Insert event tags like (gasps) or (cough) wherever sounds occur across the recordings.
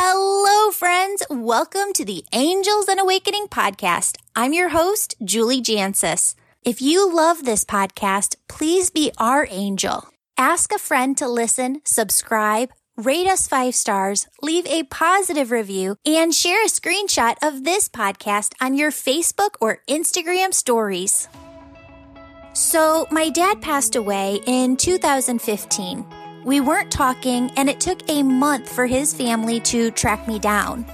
Hello, friends. Welcome to the Angels and Awakening podcast. I'm your host, Julie Jancius. If you love this podcast, please be our angel. Ask a friend to listen, subscribe, rate us five stars, leave a positive review, and share a screenshot of this podcast on your Facebook or Instagram stories. So, my dad passed away in 2015. We weren't talking, and it took a month for his family to track me down.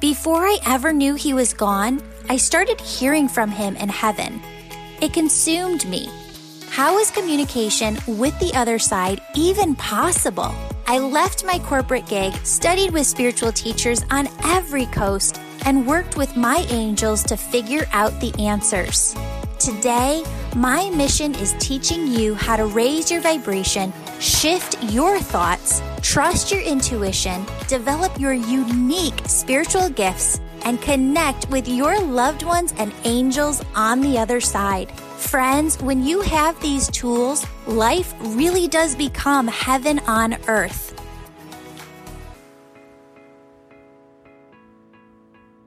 Before I ever knew he was gone, I started hearing from him in heaven. It consumed me. How is communication with the other side even possible? I left my corporate gig, studied with spiritual teachers on every coast, and worked with my angels to figure out the answers. Today, my mission is teaching you how to raise your vibration, shift your thoughts, trust your intuition, develop your unique spiritual gifts, and connect with your loved ones and angels on the other side. Friends, when you have these tools, life really does become heaven on earth.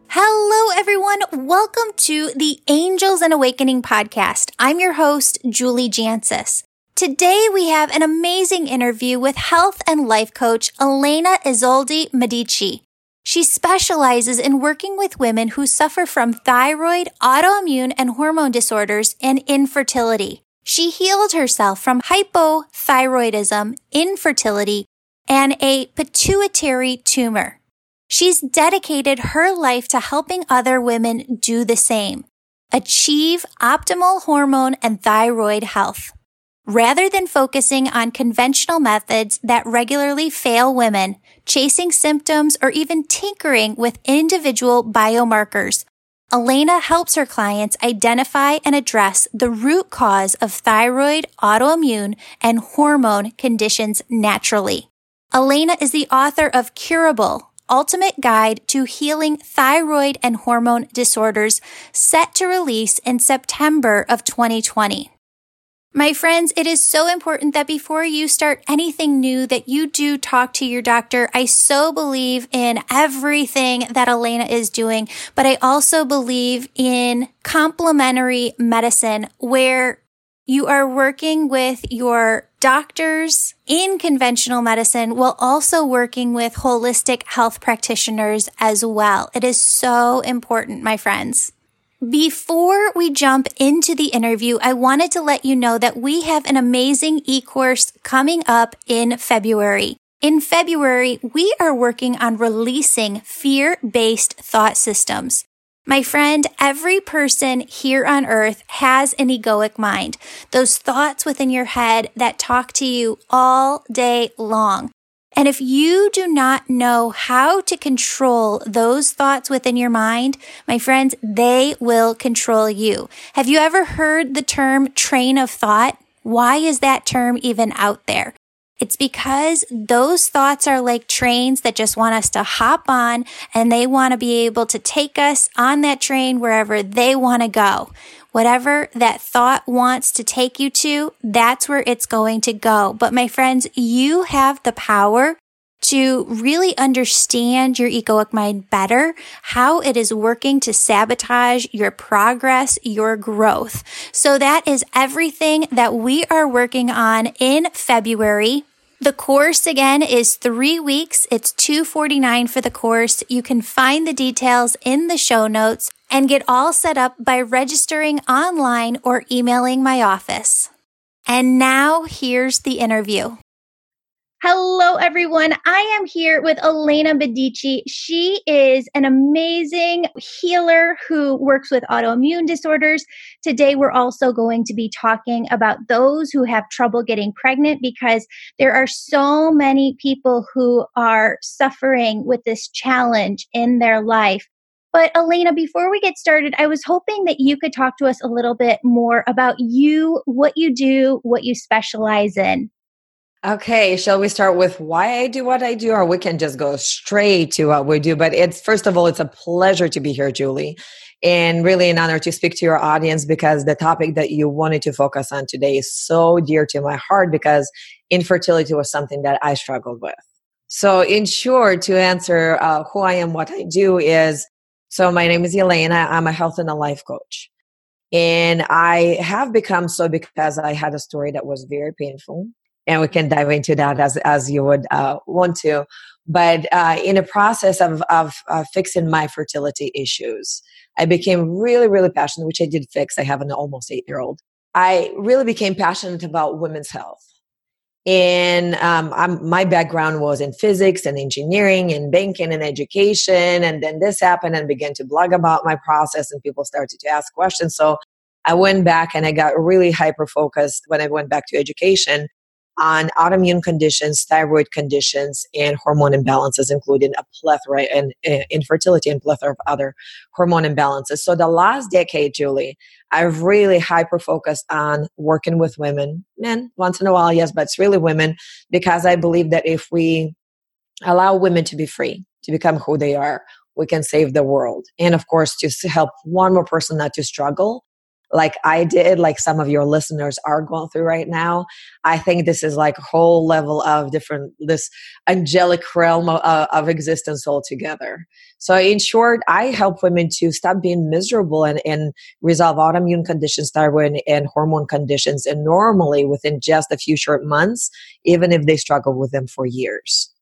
Hello, everyone. Welcome to the Angels and Awakening podcast. I'm your host, Julie Jancius. Today, we have an amazing interview with health and life coach Elena Isoldi Medici. She specializes in working with women who suffer from thyroid, autoimmune, and hormone disorders and infertility. She healed herself from hypothyroidism, infertility, and a pituitary tumor. She's dedicated her life to helping other women do the same, achieve optimal hormone and thyroid health. Rather than focusing on conventional methods that regularly fail women, chasing symptoms, or even tinkering with individual biomarkers, Elena helps her clients identify and address the root cause of thyroid, autoimmune, and hormone conditions naturally. Elena is the author of Curable, Ultimate Guide to Healing Thyroid and Hormone Disorders, set to release in September of 2020. My friends, it is so important that before you start anything new that you do talk to your doctor. I so believe in everything that Elena is doing, but I also believe in complementary medicine where you are working with your doctors in conventional medicine while also working with holistic health practitioners as well. It is so important, my friends. Before we jump into the interview, I wanted to let you know that we have an amazing e-course coming up in February. In February, we are working on releasing fear-based thought systems. My friend, every person here on earth has an egoic mind. Those thoughts within your head that talk to you all day long. And if you do not know how to control those thoughts within your mind, my friends, they will control you. Have you ever heard the term train of thought? Why is that term even out there? It's because those thoughts are like trains that just want us to hop on and they want to be able to take us on that train wherever they want to go. Whatever that thought wants to take you to, that's where it's going to go. But my friends, you have the power to really understand your egoic mind better, how it is working to sabotage your progress, your growth. So that is everything that we are working on in February. The course again is three weeks. It's 249 for the course. You can find the details in the show notes and get all set up by registering online or emailing my office. And now here's the interview. Hello, everyone. I am here with Elena Medici. She is an amazing healer who works with autoimmune disorders. Today, we're also going to be talking about those who have trouble getting pregnant because there are so many people who are suffering with this challenge in their life. But Elena, before we get started, I was hoping that you could talk to us a little bit more about you, what you do, what you specialize in. Okay, shall we start with why I do what I do, or we can just go straight to what we do? But it's first of all, it's a pleasure to be here, Julie, and really an honor to speak to your audience because the topic that you wanted to focus on today is so dear to my heart because infertility was something that I struggled with. So, in short, to answer uh, who I am, what I do is so my name is Elena. I'm a health and a life coach. And I have become so because I had a story that was very painful. And we can dive into that as, as you would uh, want to. But uh, in the process of, of uh, fixing my fertility issues, I became really, really passionate, which I did fix. I have an almost eight year old. I really became passionate about women's health. And um, my background was in physics and engineering and banking and education. And then this happened and began to blog about my process, and people started to ask questions. So I went back and I got really hyper focused when I went back to education on autoimmune conditions, thyroid conditions, and hormone imbalances, including a plethora and infertility and plethora of other hormone imbalances. So the last decade, Julie, I've really hyper focused on working with women, men once in a while, yes, but it's really women because I believe that if we allow women to be free, to become who they are, we can save the world. And of course, to help one more person not to struggle like I did, like some of your listeners are going through right now. I think this is like a whole level of different, this angelic realm of, uh, of existence altogether. So, in short, I help women to stop being miserable and, and resolve autoimmune conditions, thyroid and hormone conditions, and normally within just a few short months, even if they struggle with them for years.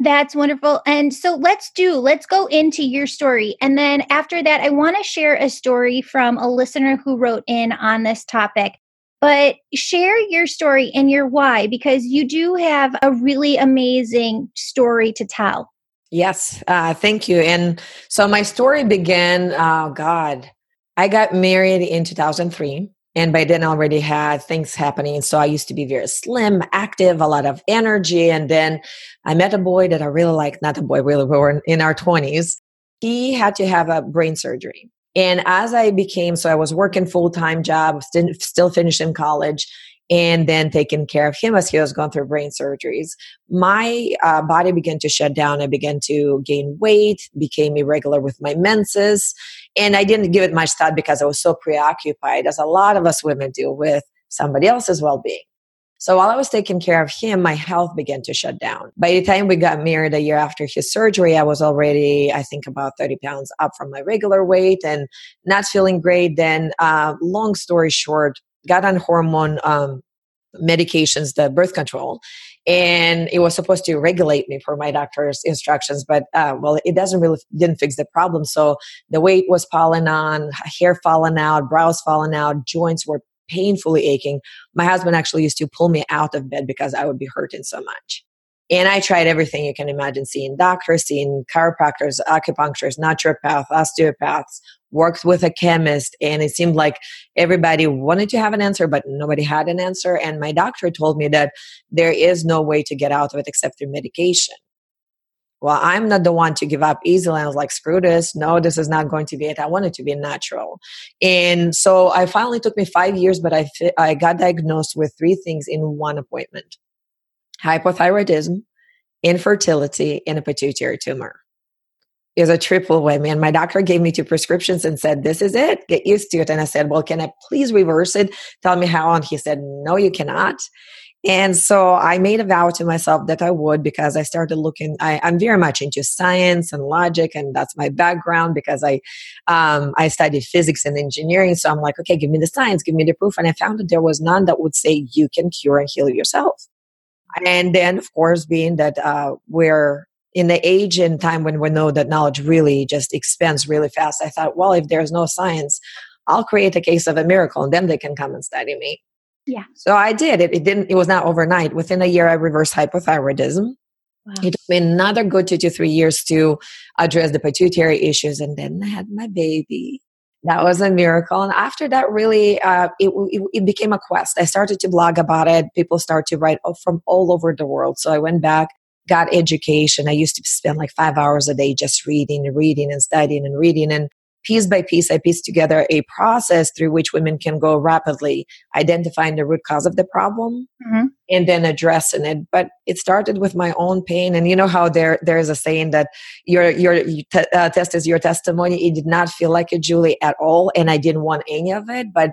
That's wonderful. And so let's do, let's go into your story. And then after that, I want to share a story from a listener who wrote in on this topic. But share your story and your why, because you do have a really amazing story to tell. Yes, uh, thank you. And so my story began, oh God, I got married in 2003 and by then I already had things happening. So I used to be very slim, active, a lot of energy. And then I met a boy that I really liked, not a boy, really, we were in our 20s. He had to have a brain surgery. And as I became, so I was working full time job, still, finishing college, and then taking care of him as he was going through brain surgeries. My uh, body began to shut down. I began to gain weight, became irregular with my menses, and I didn't give it much thought because I was so preoccupied, as a lot of us women do, with somebody else's well being. So while I was taking care of him, my health began to shut down. By the time we got married a year after his surgery, I was already, I think, about 30 pounds up from my regular weight and not feeling great. Then, uh, long story short, got on hormone um, medications, the birth control, and it was supposed to regulate me for my doctor's instructions. But uh, well, it doesn't really didn't fix the problem. So the weight was falling on, hair falling out, brows falling out, joints were painfully aching. My husband actually used to pull me out of bed because I would be hurting so much. And I tried everything you can imagine seeing doctors, seeing chiropractors, acupuncturists, naturopaths, osteopaths, worked with a chemist. And it seemed like everybody wanted to have an answer, but nobody had an answer. And my doctor told me that there is no way to get out of it except through medication. Well, I'm not the one to give up easily. I was like, screw this. No, this is not going to be it. I want it to be natural. And so I finally took me five years, but I, I got diagnosed with three things in one appointment hypothyroidism, infertility, and a pituitary tumor. Was a triple whammy. And my doctor gave me two prescriptions and said, This is it. Get used to it. And I said, Well, can I please reverse it? Tell me how. And he said, No, you cannot. And so I made a vow to myself that I would because I started looking. I, am very much into science and logic, and that's my background because I um, I studied physics and engineering. So I'm like, okay, give me the science, give me the proof. And I found that there was none that would say you can cure and heal yourself. And then, of course, being that uh, we're in the age and time when we know that knowledge really just expands really fast, I thought, well, if there's no science, I'll create a case of a miracle and then they can come and study me. Yeah. So I did it. It didn't, it was not overnight. Within a year, I reversed hypothyroidism. Wow. It took me another good two to three years to address the pituitary issues. And then I had my baby that was a miracle and after that really uh, it, it, it, became a quest i started to blog about it people start to write from all over the world so i went back got education i used to spend like five hours a day just reading and reading and studying and reading and piece by piece, I pieced together a process through which women can go rapidly identifying the root cause of the problem mm-hmm. and then addressing it. But it started with my own pain. And you know how there there is a saying that your your uh, test is your testimony. It did not feel like a Julie at all, and I didn't want any of it. But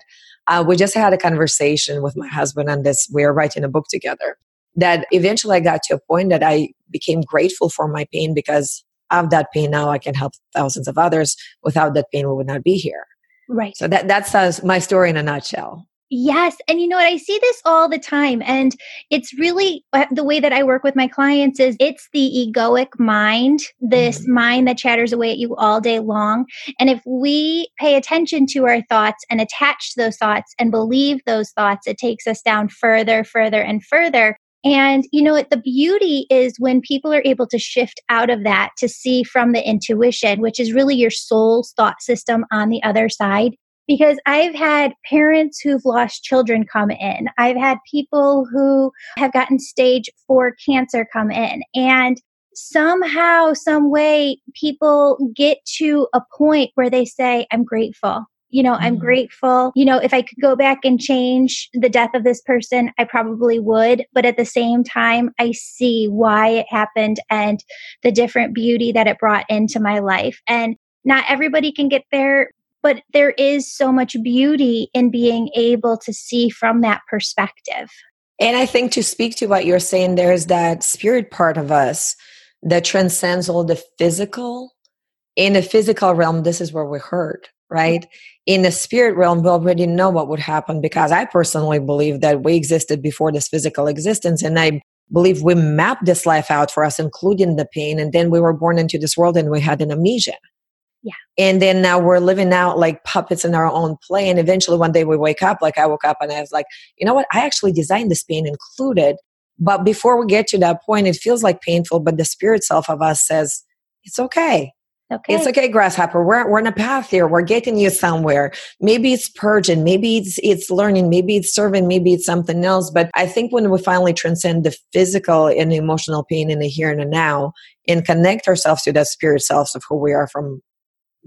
uh, we just had a conversation with my husband on this. We are writing a book together. That eventually I got to a point that I became grateful for my pain because of that pain now I can help thousands of others. Without that pain, we would not be here. Right. So that that's uh, my story in a nutshell. Yes. And you know what? I see this all the time. And it's really uh, the way that I work with my clients is it's the egoic mind, this mm-hmm. mind that chatters away at you all day long. And if we pay attention to our thoughts and attach to those thoughts and believe those thoughts, it takes us down further, further, and further. And you know what? The beauty is when people are able to shift out of that to see from the intuition, which is really your soul's thought system on the other side because I've had parents who've lost children come in. I've had people who have gotten stage four cancer come in. And somehow, some way, people get to a point where they say, I'm grateful. You know, I'm mm-hmm. grateful. You know, if I could go back and change the death of this person, I probably would. But at the same time, I see why it happened and the different beauty that it brought into my life. And not everybody can get there but there is so much beauty in being able to see from that perspective. And I think to speak to what you're saying, there's that spirit part of us that transcends all the physical. In the physical realm, this is where we hurt, right? In the spirit realm, we already know what would happen because I personally believe that we existed before this physical existence. And I believe we mapped this life out for us, including the pain. And then we were born into this world and we had an amnesia. Yeah. And then now we're living out like puppets in our own play. And eventually one day we wake up, like I woke up and I was like, you know what? I actually designed this pain included. But before we get to that point, it feels like painful, but the spirit self of us says, it's okay. Okay. It's okay, grasshopper. We're we're in a path here. We're getting you somewhere. Maybe it's purging, maybe it's it's learning, maybe it's serving, maybe it's something else. But I think when we finally transcend the physical and emotional pain in the here and the now and connect ourselves to that spirit selves of who we are from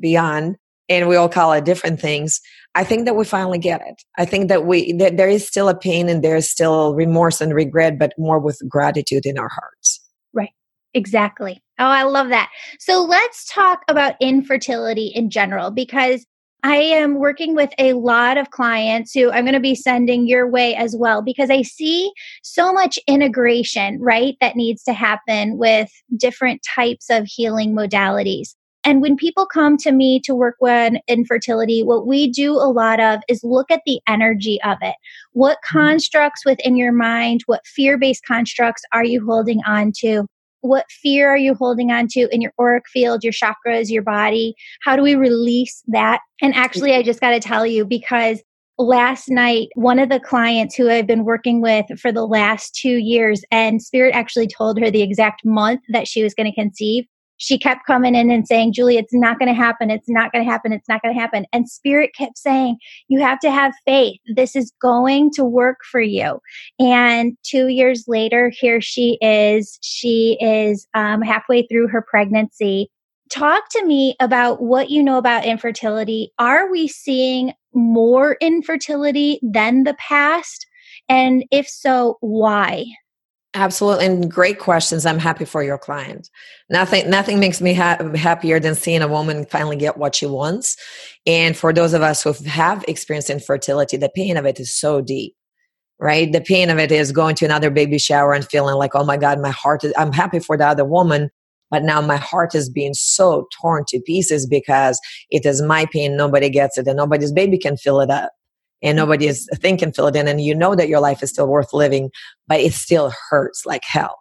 beyond and we all call it different things i think that we finally get it i think that we that there is still a pain and there's still remorse and regret but more with gratitude in our hearts right exactly oh i love that so let's talk about infertility in general because I am working with a lot of clients who I'm going to be sending your way as well because I see so much integration, right, that needs to happen with different types of healing modalities. And when people come to me to work with infertility, what we do a lot of is look at the energy of it. What mm-hmm. constructs within your mind, what fear based constructs are you holding on to? What fear are you holding on to in your auric field, your chakras, your body? How do we release that? And actually, I just got to tell you because last night, one of the clients who I've been working with for the last two years, and Spirit actually told her the exact month that she was going to conceive she kept coming in and saying, Julie, it's not going to happen. It's not going to happen. It's not going to happen. And Spirit kept saying, you have to have faith. This is going to work for you. And two years later, here she is. She is um, halfway through her pregnancy. Talk to me about what you know about infertility. Are we seeing more infertility than the past? And if so, why? Absolutely, and great questions. I'm happy for your client. Nothing, nothing makes me ha- happier than seeing a woman finally get what she wants. And for those of us who have experienced infertility, the pain of it is so deep, right? The pain of it is going to another baby shower and feeling like, oh my God, my heart is. I'm happy for the other woman, but now my heart is being so torn to pieces because it is my pain. Nobody gets it, and nobody's baby can fill it up and mm-hmm. nobody is thinking fill it in and you know that your life is still worth living but it still hurts like hell.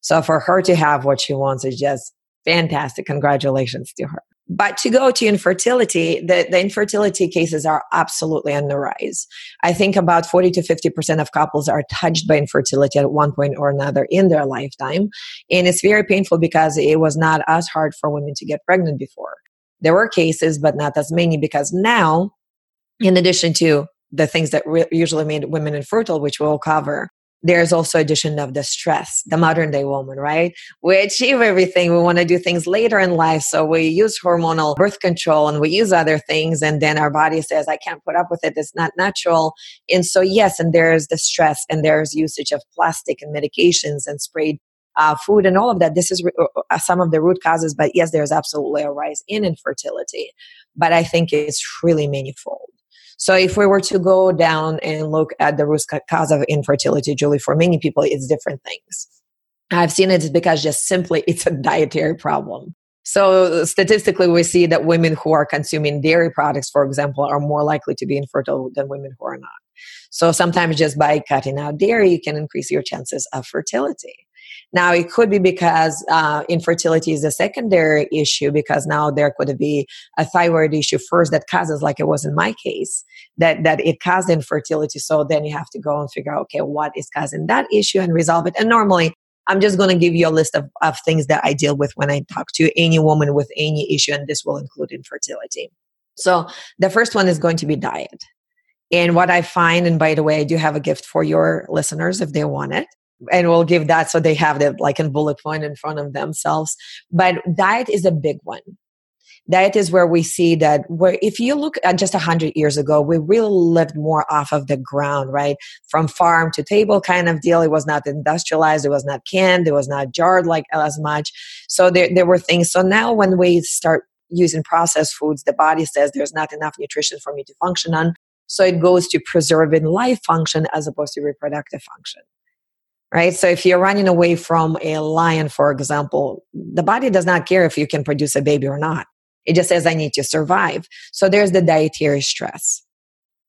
So for her to have what she wants is just fantastic. Congratulations to her. But to go to infertility the, the infertility cases are absolutely on the rise. I think about 40 to 50% of couples are touched by infertility at one point or another in their lifetime. And it's very painful because it was not as hard for women to get pregnant before. There were cases but not as many because now in addition to the things that re- usually made women infertile, which we'll cover. There's also addition of the stress, the modern day woman, right? We achieve everything. We want to do things later in life. So we use hormonal birth control and we use other things. And then our body says, I can't put up with it. It's not natural. And so, yes, and there's the stress and there's usage of plastic and medications and sprayed uh, food and all of that. This is re- uh, uh, some of the root causes. But yes, there's absolutely a rise in infertility. But I think it's really manifold. So if we were to go down and look at the root cause of infertility, Julie, for many people, it's different things. I've seen it because just simply (laughs) it's a dietary problem. So statistically, we see that women who are consuming dairy products, for example, are more likely to be infertile than women who are not. So sometimes just by cutting out dairy, you can increase your chances of fertility. Now, it could be because uh, infertility is a secondary issue because now there could be a thyroid issue first that causes, like it was in my case, that, that it caused infertility. So then you have to go and figure out, okay, what is causing that issue and resolve it. And normally, I'm just going to give you a list of, of things that I deal with when I talk to any woman with any issue, and this will include infertility. So the first one is going to be diet. And what I find, and by the way, I do have a gift for your listeners if they want it and we'll give that so they have it like in bullet point in front of themselves. But diet is a big one. Diet is where we see that where if you look at just a hundred years ago, we really lived more off of the ground, right? From farm to table kind of deal. It was not industrialized. It was not canned. It was not jarred like as much. So there, there were things. So now when we start using processed foods, the body says there's not enough nutrition for me to function on. So it goes to preserving life function as opposed to reproductive function right? So if you're running away from a lion, for example, the body does not care if you can produce a baby or not. It just says, I need to survive. So there's the dietary stress.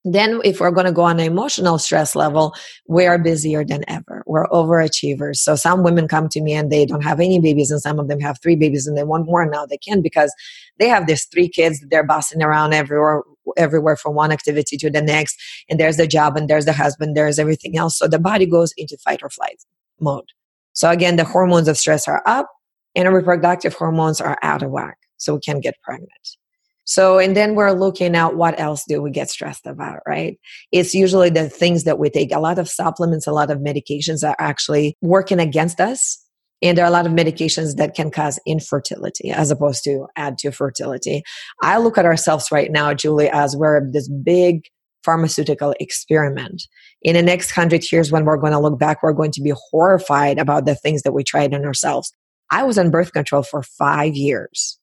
Then, if we're going to go on an emotional stress level, we are busier than ever. We're overachievers. So some women come to me and they don't have any babies, and some of them have three babies and they want more now. They can because they have these three kids. That they're bossing around everywhere, everywhere from one activity to the next. And there's the job, and there's the husband, there's everything else. So the body goes into fight or flight mode. So again, the hormones of stress are up, and reproductive hormones are out of whack. So we can get pregnant. So, and then we're looking at what else do we get stressed about, right? It's usually the things that we take. A lot of supplements, a lot of medications are actually working against us. And there are a lot of medications that can cause infertility as opposed to add to fertility. I look at ourselves right now, Julie, as we're this big pharmaceutical experiment. In the next hundred years, when we're going to look back, we're going to be horrified about the things that we tried on ourselves. I was on birth control for five years.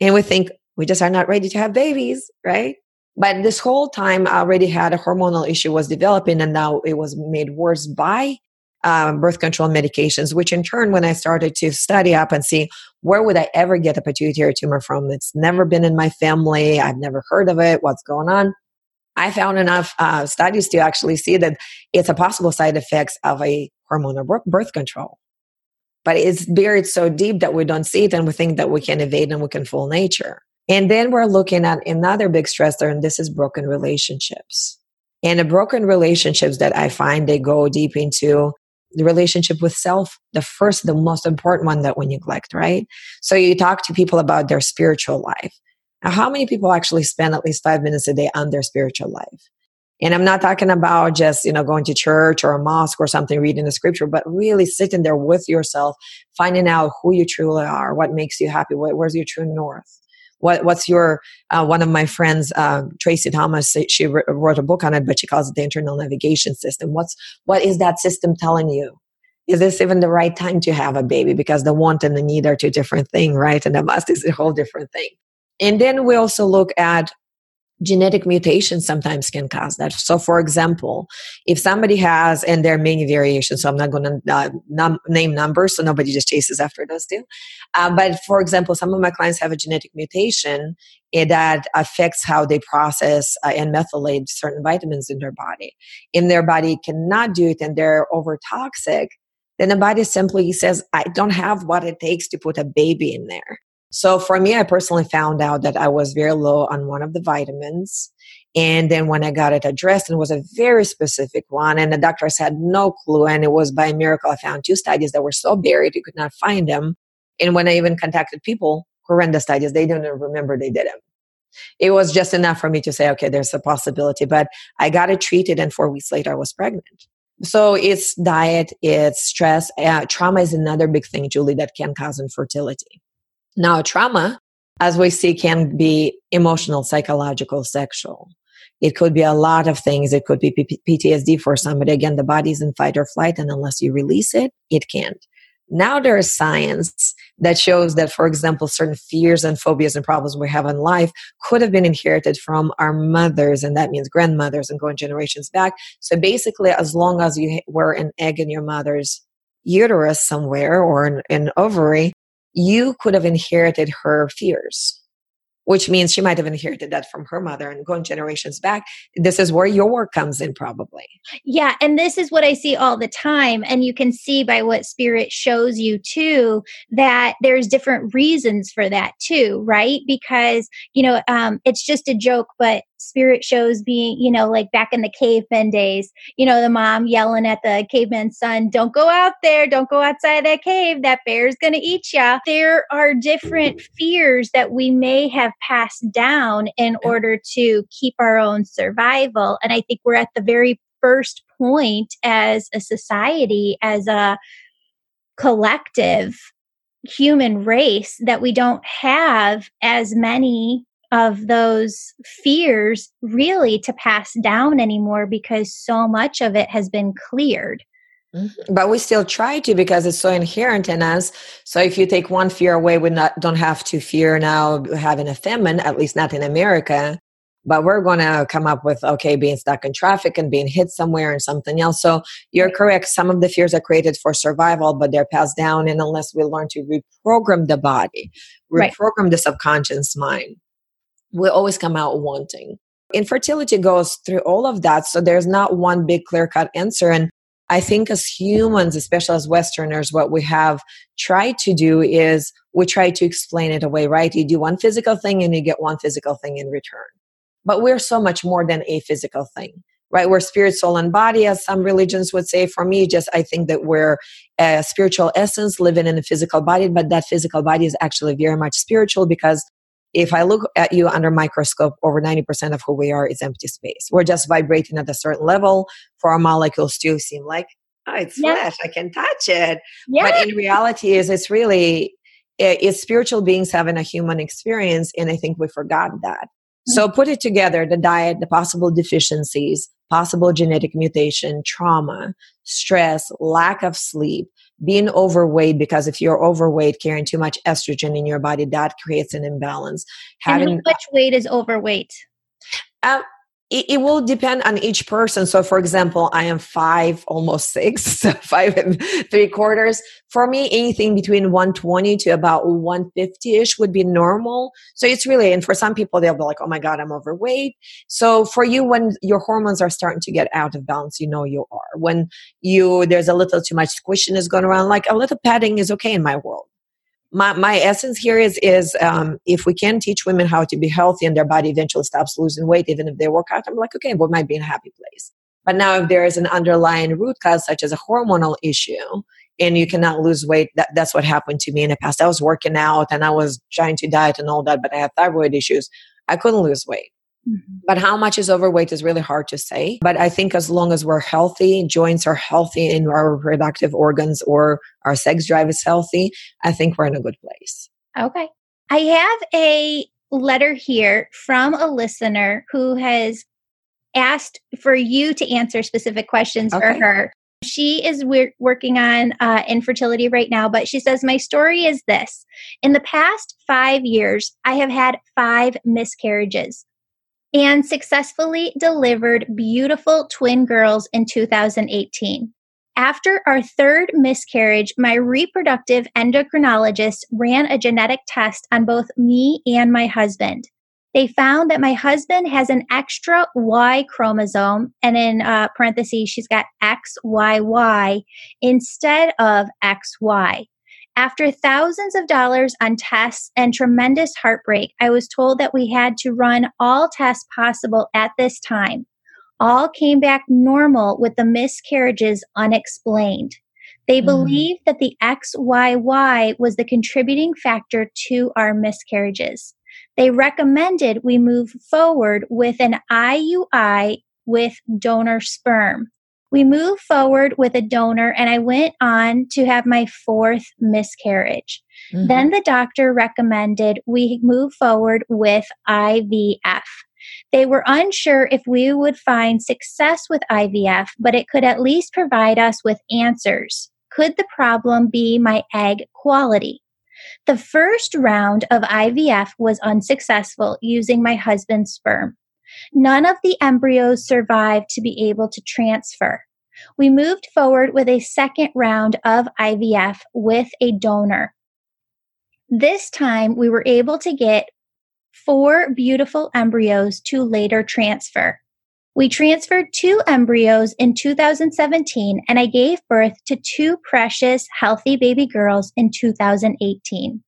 And we think, we just are not ready to have babies, right? But this whole time I already had a hormonal issue was developing and now it was made worse by um, birth control medications, which in turn, when I started to study up and see where would I ever get a pituitary tumor from, it's never been in my family. I've never heard of it. What's going on? I found enough uh, studies to actually see that it's a possible side effects of a hormonal birth control. But it's buried so deep that we don't see it and we think that we can evade and we can fool nature. And then we're looking at another big stressor, and this is broken relationships. And the broken relationships that I find they go deep into the relationship with self, the first, the most important one that we neglect, right? So you talk to people about their spiritual life. Now, how many people actually spend at least five minutes a day on their spiritual life? And I'm not talking about just, you know, going to church or a mosque or something, reading the scripture, but really sitting there with yourself, finding out who you truly are, what makes you happy, where's your true north what, what's your uh, one of my friends uh, tracy thomas she wrote a book on it but she calls it the internal navigation system. What's what is that system telling you? Is this even the right time to have a baby? Because the want and the need are two different things right? And the must is a whole different thing. And then we also look at genetic mutations sometimes can cause that. So, for example, if somebody has, and there are many variations, so I'm not going to uh, num- name numbers, so nobody just chases after those two. Uh, but for example, some of my clients have a genetic mutation that affects how they process uh, and methylate certain vitamins in their body. If their body cannot do it and they're over toxic, then the body simply says, I don't have what it takes to put a baby in there. So for me, I personally found out that I was very low on one of the vitamins. And then when I got it addressed, it was a very specific one, and the doctors had no clue. And it was by miracle I found two studies that were so buried you could not find them. And when I even contacted people who ran the studies, they didn't remember they did them. It was just enough for me to say, okay, there's a possibility. But I got it treated, and four weeks later, I was pregnant. So it's diet, it's stress. Uh, trauma is another big thing, Julie, that can cause infertility. Now, trauma, as we see, can be emotional, psychological, sexual. It could be a lot of things. It could be PTSD for somebody. Again, the body's in fight or flight, and unless you release it, it can't. Now there is science that shows that, for example, certain fears and phobias and problems we have in life could have been inherited from our mothers, and that means grandmothers and going generations back. So basically, as long as you were an egg in your mother's uterus somewhere or an, an ovary, you could have inherited her fears which means she might have inherited that from her mother and going generations back. This is where your work comes in, probably. Yeah. And this is what I see all the time. And you can see by what spirit shows you too that there's different reasons for that too, right? Because, you know, um, it's just a joke, but spirit shows being, you know, like back in the caveman days, you know, the mom yelling at the caveman's son, don't go out there, don't go outside that cave, that bear's going to eat you. There are different fears that we may have passed down in order to keep our own survival. And I think we're at the very first point as a society, as a collective human race, that we don't have as many of those fears really to pass down anymore because so much of it has been cleared. Mm-hmm. But we still try to because it's so inherent in us. So if you take one fear away, we not, don't have to fear now having a famine, at least not in America. But we're going to come up with, okay, being stuck in traffic and being hit somewhere and something else. So you're correct. Some of the fears are created for survival, but they're passed down. And unless we learn to reprogram the body, reprogram right. the subconscious mind, we always come out wanting. Infertility goes through all of that. So there's not one big clear cut answer. And I think as humans, especially as Westerners, what we have tried to do is we try to explain it away, right? You do one physical thing and you get one physical thing in return. But we're so much more than a physical thing, right? We're spirit, soul, and body, as some religions would say. For me, just I think that we're a spiritual essence living in a physical body, but that physical body is actually very much spiritual because if I look at you under microscope, over 90% of who we are is empty space. We're just vibrating at a certain level for our molecules to seem like, oh, it's yeah. flesh, I can touch it. Yeah. But in reality is it's really it's spiritual beings having a human experience and I think we forgot that. Mm-hmm. So put it together, the diet, the possible deficiencies, possible genetic mutation, trauma, stress, lack of sleep, being overweight because if you're overweight carrying too much estrogen in your body that creates an imbalance. Having and how much weight is overweight? Um, it, it, will depend on each person. So, for example, I am five, almost six, (laughs) so five and three quarters. For me, anything between 120 to about 150 ish would be normal. So, it's really, and for some people, they'll be like, oh my God, I'm overweight. So, for you, when your hormones are starting to get out of balance, you know you are. When you, there's a little too much squishiness going around, like a little padding is okay in my world my, my essence here is is um, if we can teach women how to be healthy and their body eventually stops losing weight even if they work out i'm like okay we might be in a happy place? But now if there is an underlying root cause such as a hormonal issue and you cannot lose weight that, that's what happened to me in the past. I was working out and i was trying to diet and all that but i have thyroid issues. I couldn't lose weight Mm-hmm. But how much is overweight is really hard to say. But I think as long as we're healthy, joints are healthy in our reproductive organs or our sex drive is healthy, I think we're in a good place. Okay. I have a letter here from a listener who has asked for you to answer specific questions okay. for her. She is working on uh, infertility right now, but she says, My story is this. In the past five years, I have had five miscarriages and successfully delivered beautiful twin girls in 2018. After our third miscarriage, my reproductive endocrinologist ran a genetic test on both me and my husband. They found that my husband has an extra Y chromosome, and in uh, parentheses, she's got XYY instead of XY. After thousands of dollars on tests and tremendous heartbreak, I was told that we had to run all tests possible at this time. All came back normal with the miscarriages unexplained. They mm. believed that the XYY was the contributing factor to our miscarriages. They recommended we move forward with an IUI with donor sperm we moved forward with a donor and I went on to have my fourth miscarriage. Mm-hmm. Then the doctor recommended we move forward with IVF. They were unsure if we would find success with IVF, but it could at least provide us with answers. could the problem be my egg quality? The first round of IVF was unsuccessful using my husband's sperm. None of the embryos survived to be able to transfer. We moved forward with a second round of IVF with a donor. This time we were able to get four beautiful embryos to later transfer. We transferred two embryos in 2017 and I gave birth to two precious, healthy baby girls in 2018.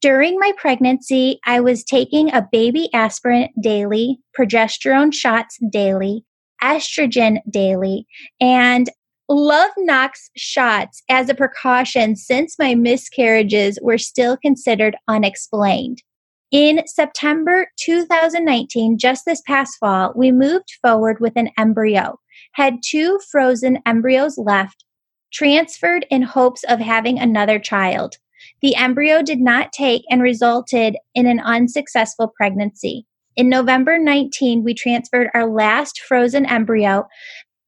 During my pregnancy, I was taking a baby aspirin daily, progesterone shots daily, estrogen daily, and Lovenox shots as a precaution since my miscarriages were still considered unexplained. In September 2019, just this past fall, we moved forward with an embryo, had two frozen embryos left, transferred in hopes of having another child. The embryo did not take and resulted in an unsuccessful pregnancy. In November 19, we transferred our last frozen embryo.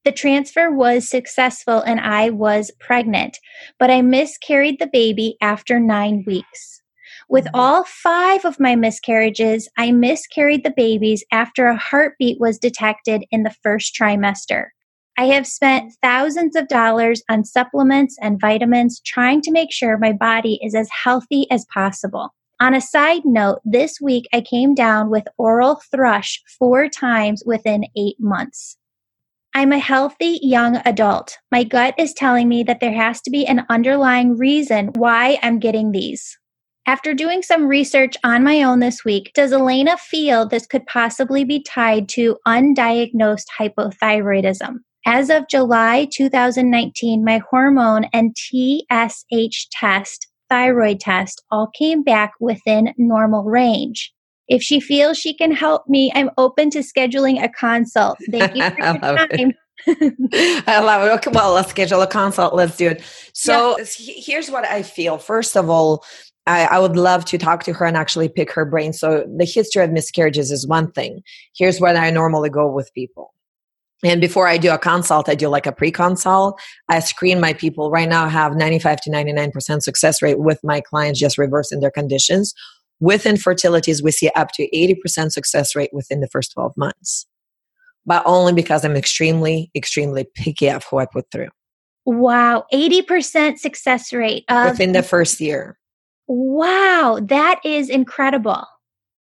The transfer was successful and I was pregnant, but I miscarried the baby after nine weeks. With all five of my miscarriages, I miscarried the babies after a heartbeat was detected in the first trimester. I have spent thousands of dollars on supplements and vitamins trying to make sure my body is as healthy as possible. On a side note, this week I came down with oral thrush four times within eight months. I'm a healthy young adult. My gut is telling me that there has to be an underlying reason why I'm getting these. After doing some research on my own this week, does Elena feel this could possibly be tied to undiagnosed hypothyroidism? As of July 2019, my hormone and TSH test, thyroid test, all came back within normal range. If she feels she can help me, I'm open to scheduling a consult. (laughs) Thank you for your time. (laughs) I love it. Okay, well, let's schedule a consult. Let's do it. So yeah. here's what I feel. First of all, I, I, would love to talk to her and actually pick her brain. So the history of miscarriages is one thing. Here's where I normally go with people. And before I do a consult, I do like a pre-consult. I screen my people. Right now I have 95 to 99% success rate with my clients just reversing their conditions. With infertilities, we see up to 80% success rate within the first 12 months. But only because I'm extremely, extremely picky of who I put through. Wow, 80% success rate within the first year. Wow, that is incredible.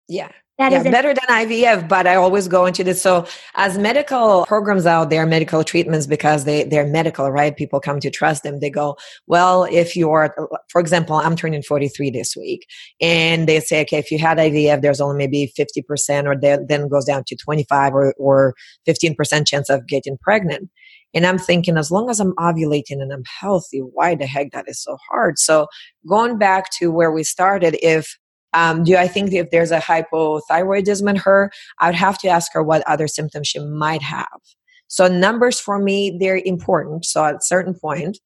Yeah. That yeah, is better than IVF, but I always go into this. So, as medical programs out there, medical treatments, because they they're medical, right? People come to trust them. They go, well, if you're, for example, I'm turning 43 this week, and they say, okay, if you had IVF, there's only maybe 50 percent, or then goes down to 25 or or 15 percent chance of getting pregnant. And I'm thinking, as long as I'm ovulating and I'm healthy, why the heck that is so hard? So going back to where we started, if um, do I think if there's a hypothyroidism in her, I'd have to ask her what other symptoms she might have. So numbers for me, they're important. So at a certain point,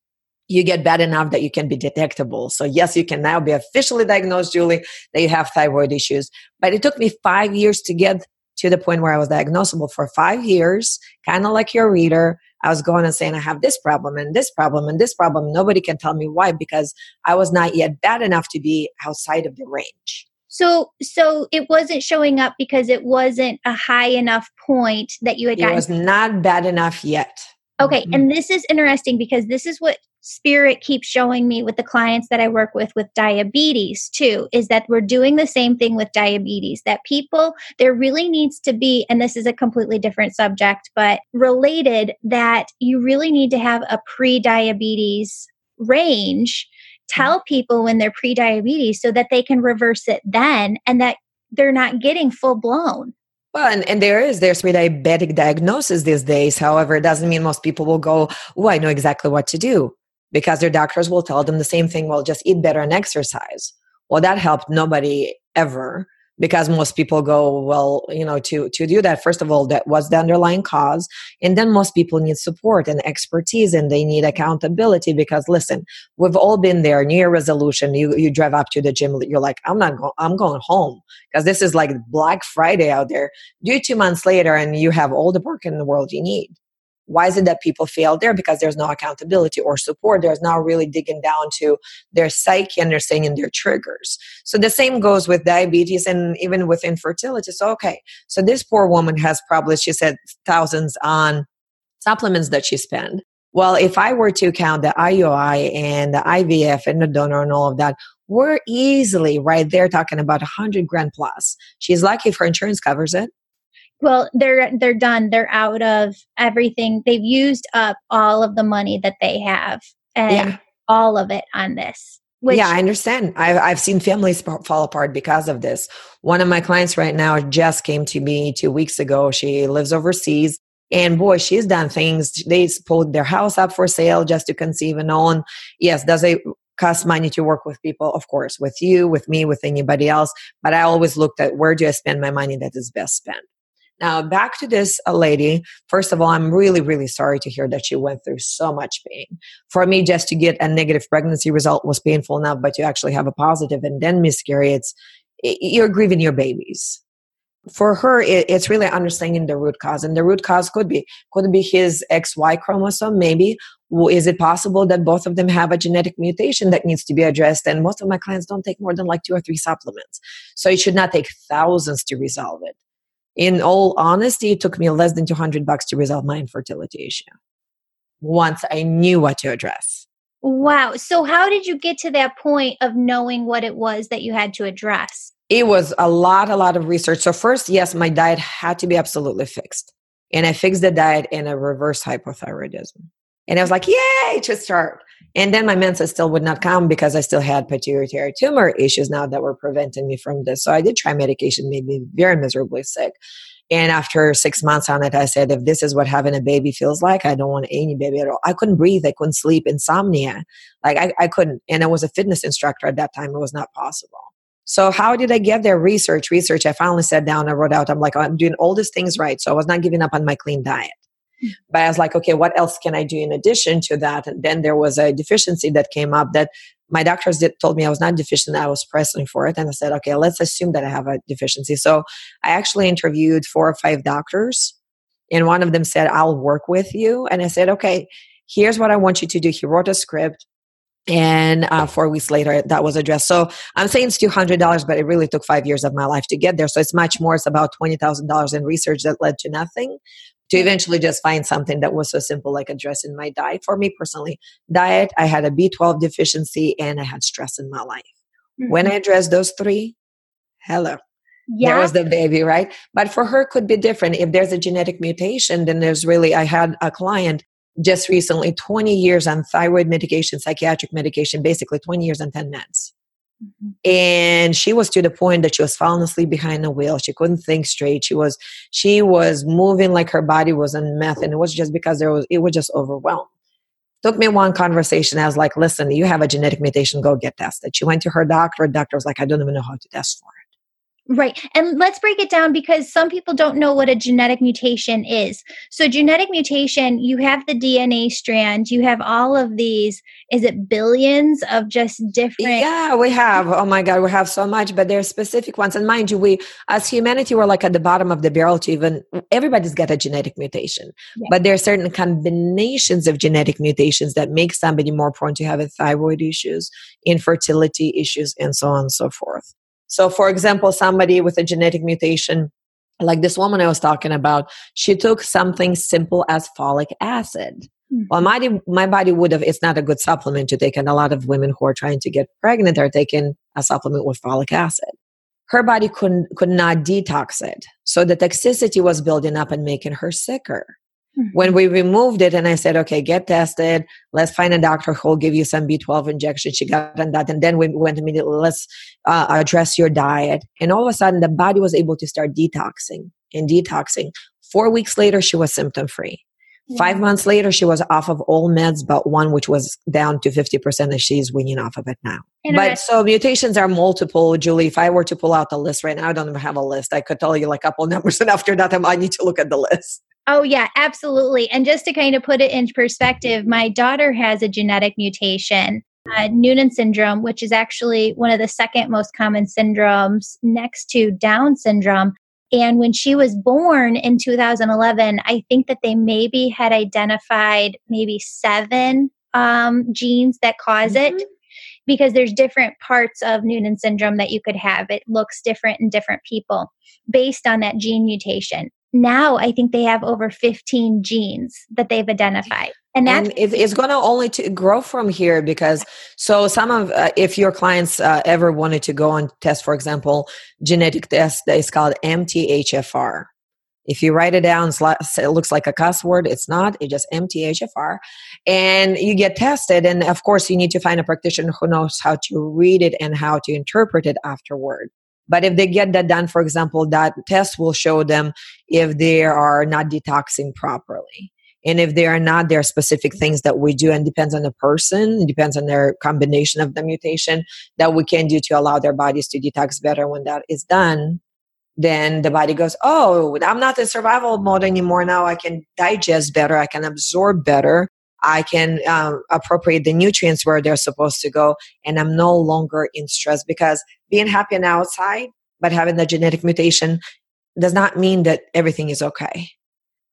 you get bad enough that you can be detectable. So yes, you can now be officially diagnosed, Julie, that you have thyroid issues. But it took me five years to get to the point where I was diagnosable for five years, kind of like your reader. I was going and saying, I have this problem and this problem and this problem. Nobody can tell me why because I was not yet bad enough to be outside of the range. So, so it wasn't showing up because it wasn't a high enough point that you had gotten. It was not bad enough yet. Okay. Mm-hmm. And this is interesting because this is what spirit keeps showing me with the clients that I work with with diabetes too is that we're doing the same thing with diabetes that people there really needs to be and this is a completely different subject but related that you really need to have a pre-diabetes range tell mm-hmm. people when they're pre-diabetes so that they can reverse it then and that they're not getting full blown well, and, and there is there's pre-diabetic diagnosis these days. However, it doesn't mean most people will go, "Oh, I know exactly what to do," because their doctors will tell them the same thing. Well, just eat better and exercise. Well, that helped nobody ever because most people go well you know to to do that first of all that was the underlying cause and then most people need support and expertise and they need accountability because listen we've all been there new year resolution you you drive up to the gym you're like i'm not going i'm going home because this is like black friday out there do two months later and you have all the work in the world you need Why is it that people fail there? Because there's no accountability or support. There's not really digging down to their psyche, and understanding their triggers. So the same goes with diabetes and even with infertility. So, okay, so this poor woman has probably, she said, thousands on supplements that she spent. Well, if I were to count the IUI and the IVF and the donor and all of that, we're easily right there talking about a hundred grand plus. She's lucky if her insurance covers it. Well, they're they're done. They're out of everything. They've used up all of the money that they have, and yeah. all of it on this. Which, yeah, I understand. I've I've seen families fall apart because of this. One of my clients right now just came to me two weeks ago. She lives overseas. And boy, she's done things. They pulled their house up for sale just to conceive and on. Yes, does it cost money to work with people? Of course, with you, with me, with anybody else. But I always looked at where do I spend my money that is best spent. Now, back to this uh, lady. First of all, I'm really, really sorry to hear that she went through so much pain. For me, just to get a negative pregnancy result was painful enough, but to actually have a positive and then miscarry, it's you're grieving your babies. For her it, it's really understanding the root cause and the root cause could be could be his xy chromosome maybe. Is it possible that both of them have a genetic mutation that needs to be addressed? And most of my clients don't take more than like two or three supplements. So it should not take thousands to resolve it in all honesty it took me less than 200 bucks to resolve my infertility issue once i knew what to address wow so how did you get to that point of knowing what it was that you had to address it was a lot, a lot of research. So, first, yes, my diet had to be absolutely fixed. And I fixed the diet and a reverse hypothyroidism. And I was like, yay, to start. And then my menses still would not come because I still had pituitary tumor issues now that were preventing me from this. So I did try medication, made me very miserably sick. And after six months on it, I said, if this is what having a baby feels like, I don't want any baby at all. I couldn't breathe. I couldn't sleep, insomnia. Like I, I couldn't. And I was a fitness instructor at that time. It was not possible. So how did I get there? Research, research. I finally sat down and wrote out, I'm like, I'm doing all these things right. So I was not giving up on my clean diet. But I was like, okay, what else can I do in addition to that? And then there was a deficiency that came up that my doctors did, told me I was not deficient. I was pressing for it. And I said, okay, let's assume that I have a deficiency. So I actually interviewed four or five doctors. And one of them said, I'll work with you. And I said, okay, here's what I want you to do. He wrote a script and uh, four weeks later that was addressed so i'm saying it's $200 but it really took five years of my life to get there so it's much more it's about $20000 in research that led to nothing to eventually just find something that was so simple like addressing my diet for me personally diet i had a b12 deficiency and i had stress in my life mm-hmm. when i addressed those three hello yeah. There was the baby, right? But for her could be different. If there's a genetic mutation, then there's really I had a client just recently 20 years on thyroid medication, psychiatric medication, basically 20 years on 10 meds. Mm-hmm. And she was to the point that she was falling asleep behind the wheel. She couldn't think straight. She was she was moving like her body was on meth, and it was just because there was it was just overwhelmed. Took me one conversation. I was like, "Listen, you have a genetic mutation. Go get tested." She went to her doctor. Doctor was like, "I don't even know how to test for it." Right. And let's break it down because some people don't know what a genetic mutation is. So, genetic mutation, you have the DNA strand, you have all of these, is it billions of just different? Yeah, we have. Oh my God, we have so much, but there are specific ones. And mind you, we, as humanity, we're like at the bottom of the barrel to even, everybody's got a genetic mutation. Yeah. But there are certain combinations of genetic mutations that make somebody more prone to having thyroid issues, infertility issues, and so on and so forth. So, for example, somebody with a genetic mutation, like this woman I was talking about, she took something simple as folic acid. Mm-hmm. Well, my, my body would have, it's not a good supplement to take, and a lot of women who are trying to get pregnant are taking a supplement with folic acid. Her body couldn't, could not detox it. So the toxicity was building up and making her sicker. Mm-hmm. When we removed it and I said, okay, get tested. Let's find a doctor who will give you some B12 injection. She got on that. And then we went immediately, let's uh, address your diet. And all of a sudden the body was able to start detoxing and detoxing. Four weeks later, she was symptom free. Yeah. Five months later, she was off of all meds but one, which was down to 50%, and she's weaning off of it now. But so mutations are multiple, Julie. If I were to pull out the list right now, I don't even have a list. I could tell you like a couple numbers, and after that, I need to look at the list. Oh, yeah, absolutely. And just to kind of put it in perspective, my daughter has a genetic mutation, uh, Noonan syndrome, which is actually one of the second most common syndromes next to Down syndrome. And when she was born in 2011, I think that they maybe had identified maybe seven um, genes that because mm-hmm. it because there's different parts of Noonan syndrome that you could have. It looks different in different people based on that gene mutation. Now I think they have over 15 genes that they've identified. And, and it's going to only to grow from here because so some of uh, if your clients uh, ever wanted to go and test for example genetic test that is called mthfr if you write it down, it looks like a cuss word. It's not. It's just MTHFR. And you get tested. And of course, you need to find a practitioner who knows how to read it and how to interpret it afterward. But if they get that done, for example, that test will show them if they are not detoxing properly. And if they are not, there are specific things that we do and depends on the person, depends on their combination of the mutation that we can do to allow their bodies to detox better when that is done then the body goes, Oh, I'm not in survival mode anymore. Now I can digest better. I can absorb better. I can um, appropriate the nutrients where they're supposed to go. And I'm no longer in stress because being happy on the outside, but having the genetic mutation does not mean that everything is okay.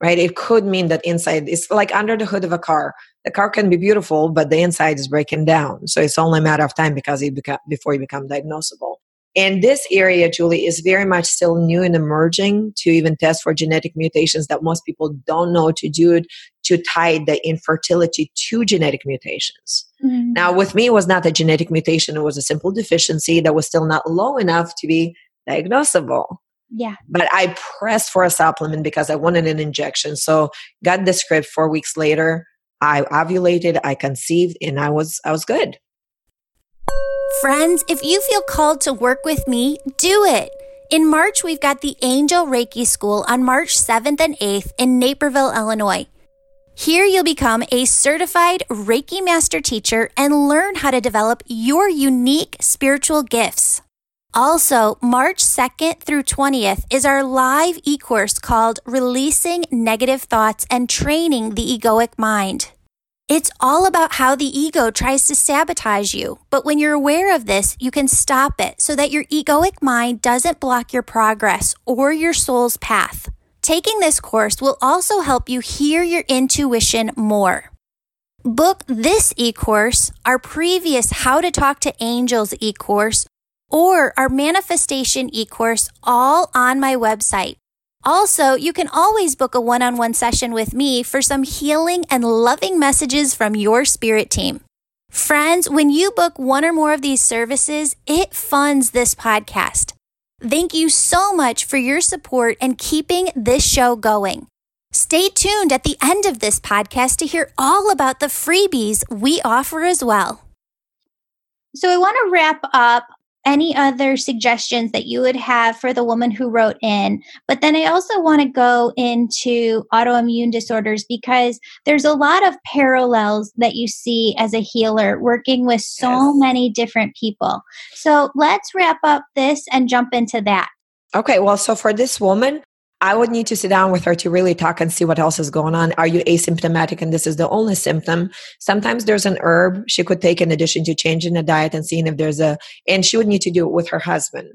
Right? It could mean that inside it's like under the hood of a car. The car can be beautiful, but the inside is breaking down. So it's only a matter of time because you become before you become diagnosable. And this area, Julie, is very much still new and emerging to even test for genetic mutations that most people don't know to do it to tie the infertility to genetic mutations. Mm-hmm. Now, with me, it was not a genetic mutation, it was a simple deficiency that was still not low enough to be diagnosable. Yeah. But I pressed for a supplement because I wanted an injection. So got the script four weeks later. I ovulated, I conceived, and I was I was good. Friends, if you feel called to work with me, do it. In March, we've got the Angel Reiki School on March 7th and 8th in Naperville, Illinois. Here you'll become a certified Reiki master teacher and learn how to develop your unique spiritual gifts. Also, March 2nd through 20th is our live e course called Releasing Negative Thoughts and Training the Egoic Mind. It's all about how the ego tries to sabotage you. But when you're aware of this, you can stop it so that your egoic mind doesn't block your progress or your soul's path. Taking this course will also help you hear your intuition more. Book this e course, our previous How to Talk to Angels e course, or our Manifestation e course, all on my website also, you can always book a one on one session with me for some healing and loving messages from your spirit team. Friends, when you book one or more of these services, it funds this podcast. Thank you so much for your support and keeping this show going. Stay tuned at the end of this podcast to hear all about the freebies we offer as well. So, I want to wrap up any other suggestions that you would have for the woman who wrote in. But then I also want to go into autoimmune disorders because there's a lot of parallels that you see as a healer working with so yes. many different people. So let's wrap up this and jump into that. Okay, well, so for this woman, I would need to sit down with her to really talk and see what else is going on. Are you asymptomatic and this is the only symptom? Sometimes there's an herb she could take in addition to changing the diet and seeing if there's a, and she would need to do it with her husband.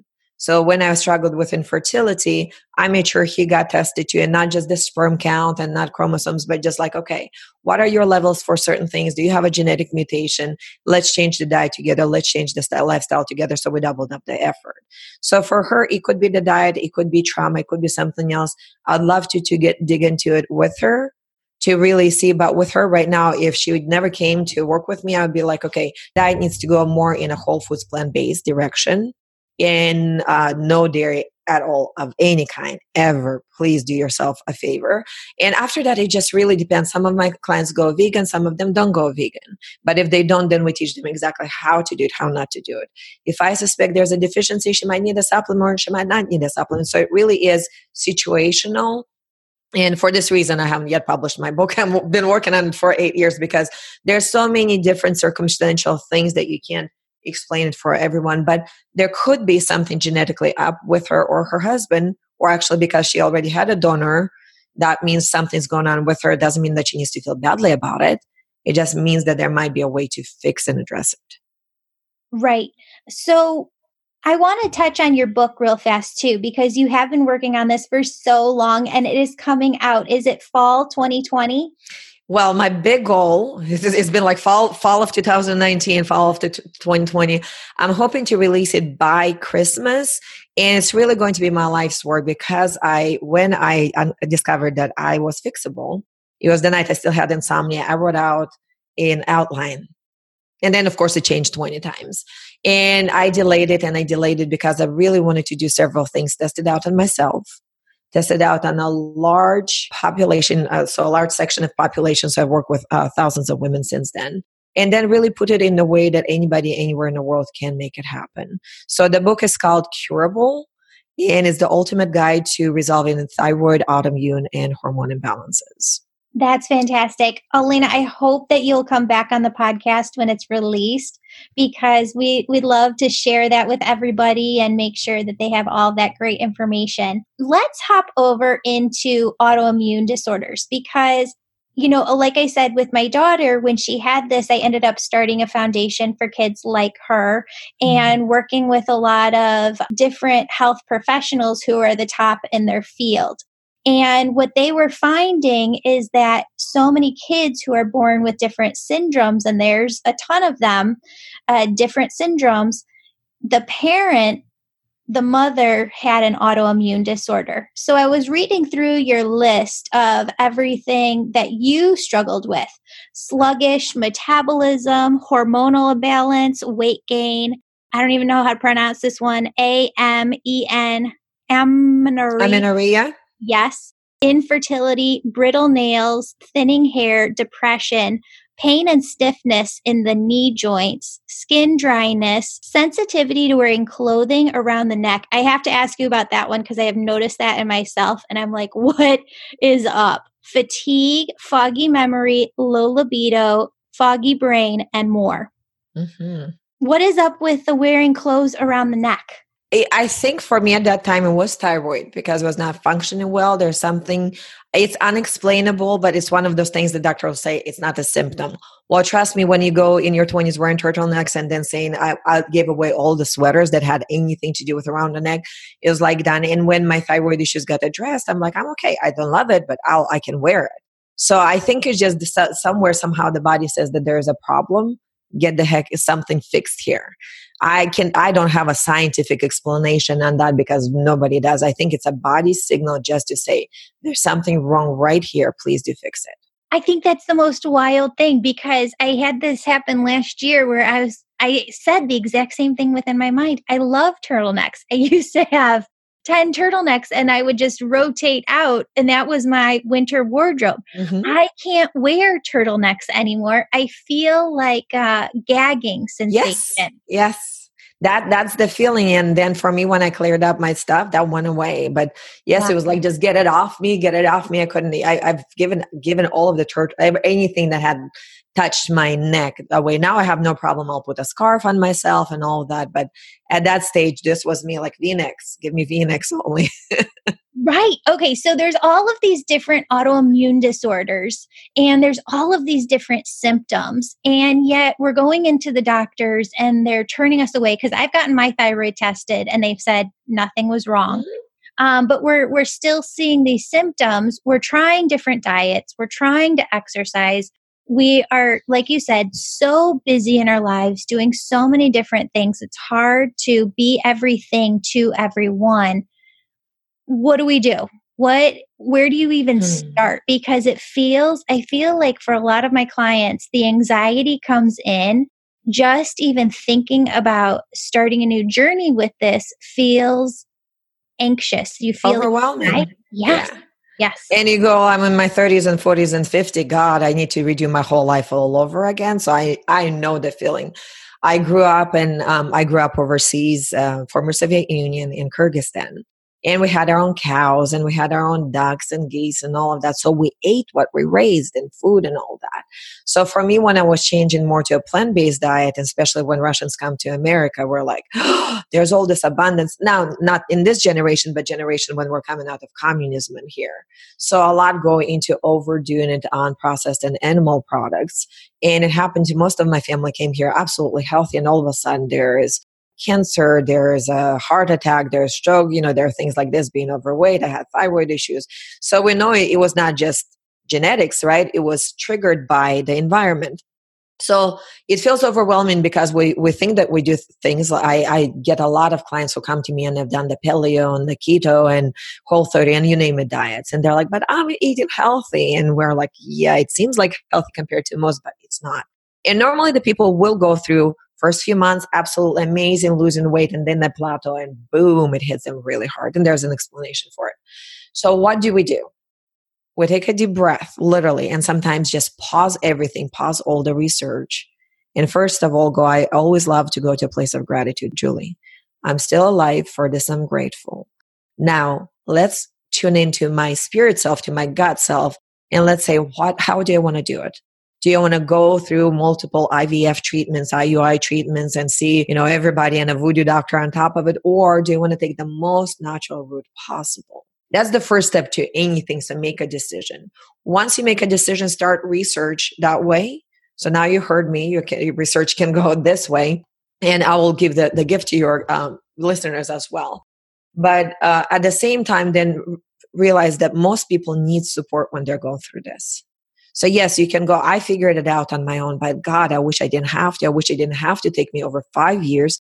So when I struggled with infertility, I made sure he got tested too, and not just the sperm count and not chromosomes, but just like, okay, what are your levels for certain things? Do you have a genetic mutation? Let's change the diet together. Let's change the style, lifestyle together. So we doubled up the effort. So for her, it could be the diet, it could be trauma, it could be something else. I'd love to to get dig into it with her to really see but with her right now if she would never came to work with me i would be like okay diet needs to go more in a whole foods plant-based direction in uh, no dairy at all of any kind ever please do yourself a favor. And after that it just really depends. Some of my clients go vegan some of them don't go vegan. But if they don't then we teach them exactly how to do it how not to do it. If i suspect there's a deficiency she might need a supplement or she might not need a supplement. So it really is situational. And for this reason i haven't yet published my book. (laughs) I've been working on it for eight years because there's so many different circumstantial things that you can't explain it for everyone, but there could be something genetically up with her or her husband, or actually because she already had a donor, that means something's going on with her. It doesn't mean that she needs to feel badly about it. It just means that there might be a way to fix and address it. Right. So I want to touch on your book real fast too, because you have been working on this for so long and it is coming out. Is it fall 2020? Well, my big goal it's been like fall fall of 2019, fall of 2020. I'm hoping to release it by Christmas, and it's really going to be my life's work because I when I discovered that I was fixable, it was the night I still had insomnia. I wrote out an outline, and then of course it changed 20 times, and I delayed it and I delayed it because I really wanted to do several things, test it out on myself tested out on a large population, uh, so a large section of population. So I've worked with uh, thousands of women since then. And then really put it in a way that anybody anywhere in the world can make it happen. So the book is called Curable and is the ultimate guide to resolving thyroid, autoimmune, and hormone imbalances. That's fantastic. Elena, I hope that you'll come back on the podcast when it's released because we we'd love to share that with everybody and make sure that they have all that great information. Let's hop over into autoimmune disorders because you know, like I said with my daughter, when she had this, I ended up starting a foundation for kids like her mm-hmm. and working with a lot of different health professionals who are the top in their field. And what they were finding is that so many kids who are born with different syndromes, and there's a ton of them, uh, different syndromes, the parent, the mother had an autoimmune disorder. So I was reading through your list of everything that you struggled with sluggish metabolism, hormonal imbalance, weight gain. I don't even know how to pronounce this one. A M E N. Amenorrhea. Yes, infertility, brittle nails, thinning hair, depression, pain and stiffness in the knee joints, skin dryness, sensitivity to wearing clothing around the neck. I have to ask you about that one because I have noticed that in myself and I'm like, (laughs) what is up? Fatigue, foggy memory, low libido, foggy brain, and more. Mm-hmm. What is up with the wearing clothes around the neck? I think for me at that time it was thyroid because it was not functioning well. There's something, it's unexplainable, but it's one of those things the doctor will say it's not a symptom. Well, trust me, when you go in your 20s wearing turtlenecks and then saying, I, I gave away all the sweaters that had anything to do with around the neck, it was like done. And when my thyroid issues got addressed, I'm like, I'm okay. I don't love it, but I'll, I can wear it. So I think it's just somewhere somehow the body says that there is a problem. Get the heck is something fixed here. I can I don't have a scientific explanation on that because nobody does. I think it's a body signal just to say there's something wrong right here. Please do fix it. I think that's the most wild thing because I had this happen last year where I was I said the exact same thing within my mind. I love turtlenecks. (laughs) I used to have 10 turtlenecks and I would just rotate out. And that was my winter wardrobe. Mm-hmm. I can't wear turtlenecks anymore. I feel like uh, gagging sensation. Yes. Yes that that's the feeling and then for me when i cleared up my stuff that went away but yes yeah. it was like just get it off me get it off me i couldn't I, have given given all of the church anything that had touched my neck away now i have no problem i'll put a scarf on myself and all of that but at that stage this was me like v-necks give me v-necks only Right. Okay. So there's all of these different autoimmune disorders and there's all of these different symptoms. And yet we're going into the doctors and they're turning us away because I've gotten my thyroid tested and they've said nothing was wrong. Mm-hmm. Um, but we're we're still seeing these symptoms. We're trying different diets. We're trying to exercise. We are, like you said, so busy in our lives doing so many different things. It's hard to be everything to everyone what do we do? What, where do you even hmm. start? Because it feels, I feel like for a lot of my clients, the anxiety comes in. Just even thinking about starting a new journey with this feels anxious. You feel overwhelming. Yes. Yeah. Yes. And you go, I'm in my 30s and 40s and 50. God, I need to redo my whole life all over again. So I, I know the feeling. I grew up and um, I grew up overseas, uh, former Soviet Union in Kyrgyzstan and we had our own cows and we had our own ducks and geese and all of that. So we ate what we raised and food and all that. So for me when i was changing more to a plant-based diet especially when russians come to america we're like oh, (gasps) there's all this abundance. Now not in this generation but generation when we're coming out of communism in here. So a lot go into overdoing it on processed and animal products. And it happened to most of my family came here absolutely healthy and all of a sudden there is cancer, there's a heart attack, there's stroke, you know, there are things like this being overweight. I had thyroid issues. So we know it was not just genetics, right? It was triggered by the environment. So it feels overwhelming because we, we think that we do things. I, I get a lot of clients who come to me and have done the paleo and the keto and whole 30 and you name it diets. And they're like, but I'm eating healthy. And we're like, yeah, it seems like healthy compared to most, but it's not. And normally the people will go through first few months absolutely amazing losing weight and then they plateau and boom it hits them really hard and there's an explanation for it. So what do we do? We take a deep breath literally and sometimes just pause everything pause all the research and first of all go i always love to go to a place of gratitude julie. I'm still alive for this i'm grateful. Now let's tune into my spirit self to my gut self and let's say what how do i want to do it do you want to go through multiple IVF treatments, IUI treatments, and see, you know, everybody and a voodoo doctor on top of it? Or do you want to take the most natural route possible? That's the first step to anything. So make a decision. Once you make a decision, start research that way. So now you heard me. Your, research can go (laughs) this way, and I will give the, the gift to your um, listeners as well. But uh, at the same time, then realize that most people need support when they're going through this. So yes, you can go, I figured it out on my own, but God, I wish I didn't have to. I wish it didn't have to take me over five years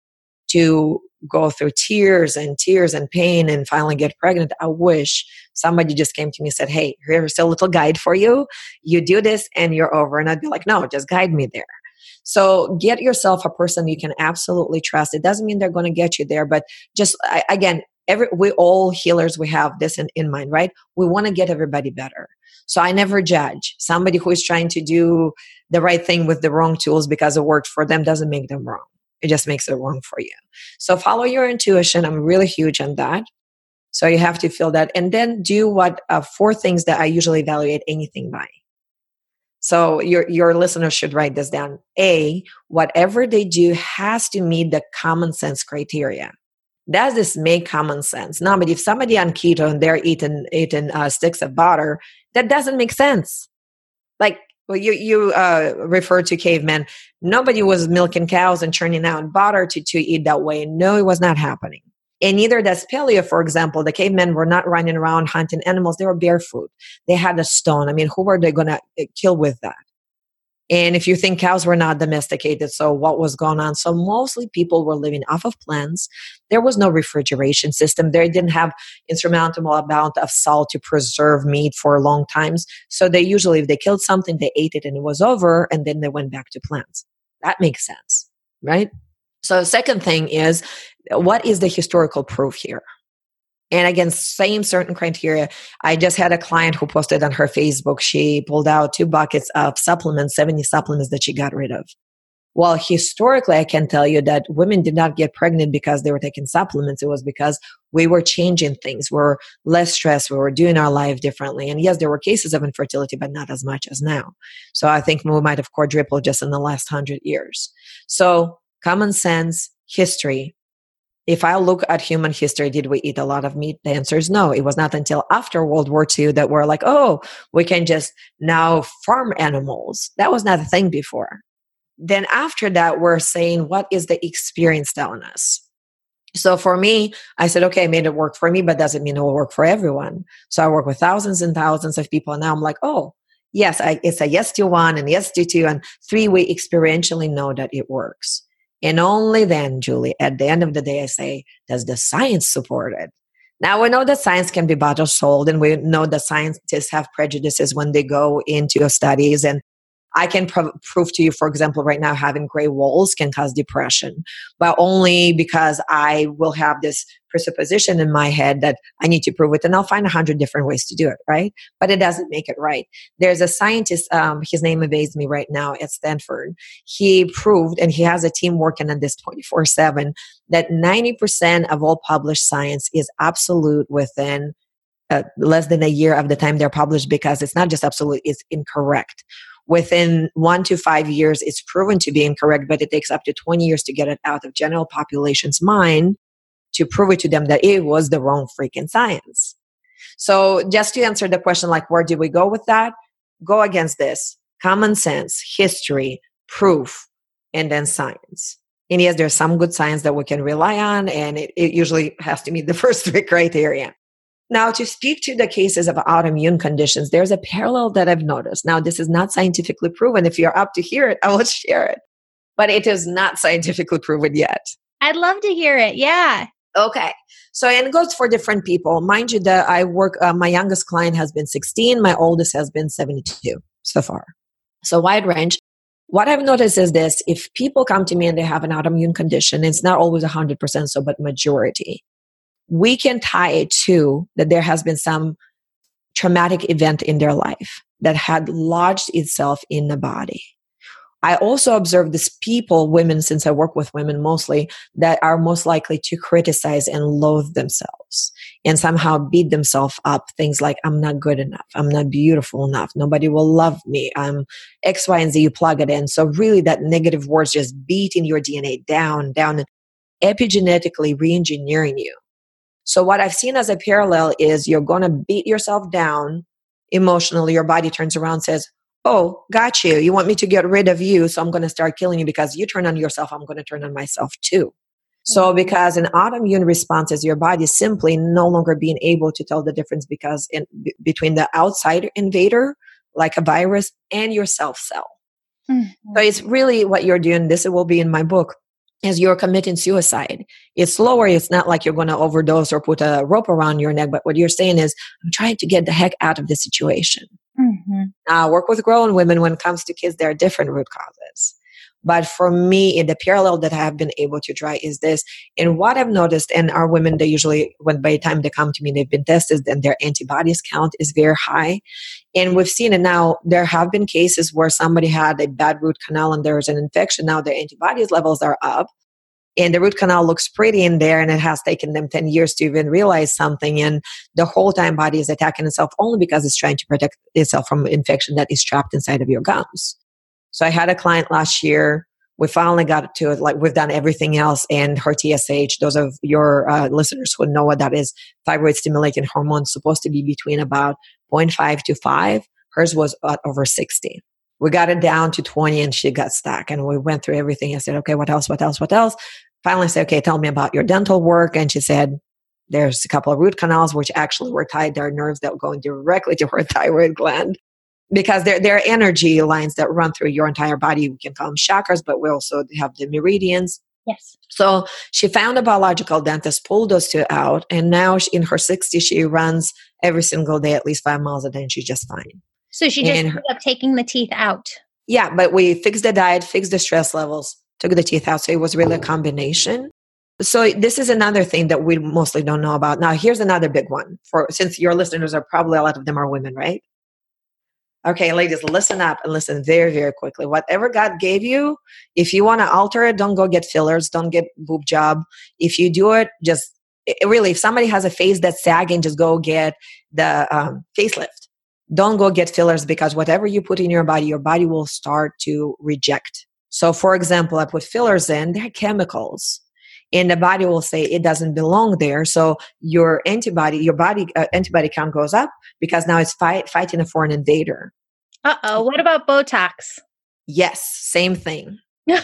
to go through tears and tears and pain and finally get pregnant. I wish somebody just came to me and said, Hey, here's a little guide for you. You do this and you're over. And I'd be like, No, just guide me there. So get yourself a person you can absolutely trust. It doesn't mean they're going to get you there, but just again, every we all healers we have this in, in mind, right? We want to get everybody better. So I never judge. Somebody who is trying to do the right thing with the wrong tools because it worked for them doesn't make them wrong. It just makes it wrong for you. So follow your intuition. I'm really huge on that. So you have to feel that. And then do what uh, four things that I usually evaluate anything by. So your your listeners should write this down. A, whatever they do has to meet the common sense criteria. Does this make common sense? No, but if somebody on keto and they're eating eating uh, sticks of butter, that doesn't make sense. Like well, you you uh, refer to cavemen. Nobody was milking cows and churning out butter to to eat that way. No, it was not happening. And neither does paleo, for example. The cavemen were not running around hunting animals; they were barefoot. They had a stone. I mean, who were they going to uh, kill with that? And if you think cows were not domesticated, so what was going on? So mostly people were living off of plants. There was no refrigeration system. They didn't have insurmountable amount of salt to preserve meat for long times. So they usually, if they killed something, they ate it and it was over, and then they went back to plants. That makes sense, right? So second thing is, what is the historical proof here? And again, same certain criteria. I just had a client who posted on her Facebook, she pulled out two buckets of supplements, 70 supplements that she got rid of. Well, historically, I can tell you that women did not get pregnant because they were taking supplements. It was because we were changing things. We were less stressed. We were doing our life differently. And yes, there were cases of infertility, but not as much as now. So I think we might have quadrupled just in the last hundred years. So common sense, history, if I look at human history, did we eat a lot of meat? The answer is no. It was not until after World War II that we're like, oh, we can just now farm animals. That was not a thing before. Then after that, we're saying, what is the experience telling us? So for me, I said, okay, I made it work for me, but doesn't mean it will work for everyone. So I work with thousands and thousands of people. And now I'm like, oh, yes, I, it's a yes to one and yes to two and three. We experientially know that it works. And only then, Julie, at the end of the day, I say, does the science support it? Now we know that science can be bought or sold, and we know that scientists have prejudices when they go into studies and I can prov- prove to you, for example, right now having gray walls can cause depression, but only because I will have this presupposition in my head that I need to prove it, and I'll find a hundred different ways to do it, right? But it doesn't make it right. There's a scientist, um, his name evades me right now at Stanford. He proved, and he has a team working on this 24 7, that 90% of all published science is absolute within uh, less than a year of the time they're published because it's not just absolute, it's incorrect within one to five years, it's proven to be incorrect, but it takes up to 20 years to get it out of general population's mind to prove it to them that it was the wrong freaking science. So just to answer the question, like, where do we go with that? Go against this common sense, history, proof, and then science. And yes, there's some good science that we can rely on, and it, it usually has to meet the (laughs) first three criteria. Now, to speak to the cases of autoimmune conditions, there's a parallel that I've noticed. Now, this is not scientifically proven. If you're up to hear it, I will (laughs) share it. But it is not scientifically proven yet. I'd love to hear it. Yeah. Okay. So, and it goes for different people. Mind you, that I work, uh, my youngest client has been 16, my oldest has been 72 so far. So, wide range. What I've noticed is this if people come to me and they have an autoimmune condition, it's not always 100% so, but majority we can tie it to that there has been some traumatic event in their life that had lodged itself in the body. I also observe these people, women, since I work with women mostly, that are most likely to criticize and loathe themselves and somehow beat themselves up. Things like, I'm not good enough. I'm not beautiful enough. Nobody will love me. I'm X, Y, and Z. You plug it in. So really that negative words just beating your DNA down, down, epigenetically re-engineering you. So what I've seen as a parallel is you're going to beat yourself down emotionally. Your body turns around says, Oh, got you. You want me to get rid of you. So I'm going to start killing you because you turn on yourself. I'm going to turn on myself too. So mm-hmm. because an autoimmune response is your body simply no longer being able to tell the difference because in, b- between the outside invader, like a virus, and your self cell. Mm-hmm. So it's really what you're doing. This will be in my book is you're committing suicide. It's slower. It's not like you're going to overdose or put a rope around your neck. But what you're saying is, I'm trying to get the heck out of this situation. Mm-hmm. Uh, work with grown women when it comes to kids. There are different root causes. But for me, the parallel that I have been able to draw is this. And what I've noticed, and our women, they usually, when by the time they come to me, they've been tested and their antibodies count is very high. And we've seen it now. There have been cases where somebody had a bad root canal and there was an infection. Now their antibodies levels are up and the root canal looks pretty in there and it has taken them 10 years to even realize something and the whole time body is attacking itself only because it's trying to protect itself from infection that is trapped inside of your gums so I had a client last year. We finally got to it. Like we've done everything else, and her TSH. Those of your uh, listeners who know what that is, thyroid stimulating hormone, supposed to be between about 0.5 to 5. Hers was over 60. We got it down to 20, and she got stuck. And we went through everything. I said, "Okay, what else? What else? What else?" Finally, I said, "Okay, tell me about your dental work." And she said, there's a couple of root canals which actually were tied. There are nerves that were going directly to her (laughs) thyroid gland because there, there are energy lines that run through your entire body. We can call them chakras, but we also have the meridians. Yes. So she found a biological dentist, pulled those two out, and now she, in her 60s, she runs every single day at least five miles a day, and she's just fine. So she just ended up taking the teeth out. Yeah, but we fixed the diet, fixed the stress levels, took the teeth out. So it was really a combination. So this is another thing that we mostly don't know about. Now, here's another big one for since your listeners are probably a lot of them are women, right? Okay, ladies, listen up and listen very, very quickly. Whatever God gave you, if you want to alter it, don't go get fillers, don't get boob job. If you do it, just it, really, if somebody has a face that's sagging, just go get the um, facelift. Don't go get fillers because whatever you put in your body, your body will start to reject. So, for example, I put fillers in, they're chemicals and the body will say it doesn't belong there. So your antibody your body uh, antibody count goes up because now it's fight, fighting a foreign invader. Uh-oh what about botox? Yes same thing. (laughs)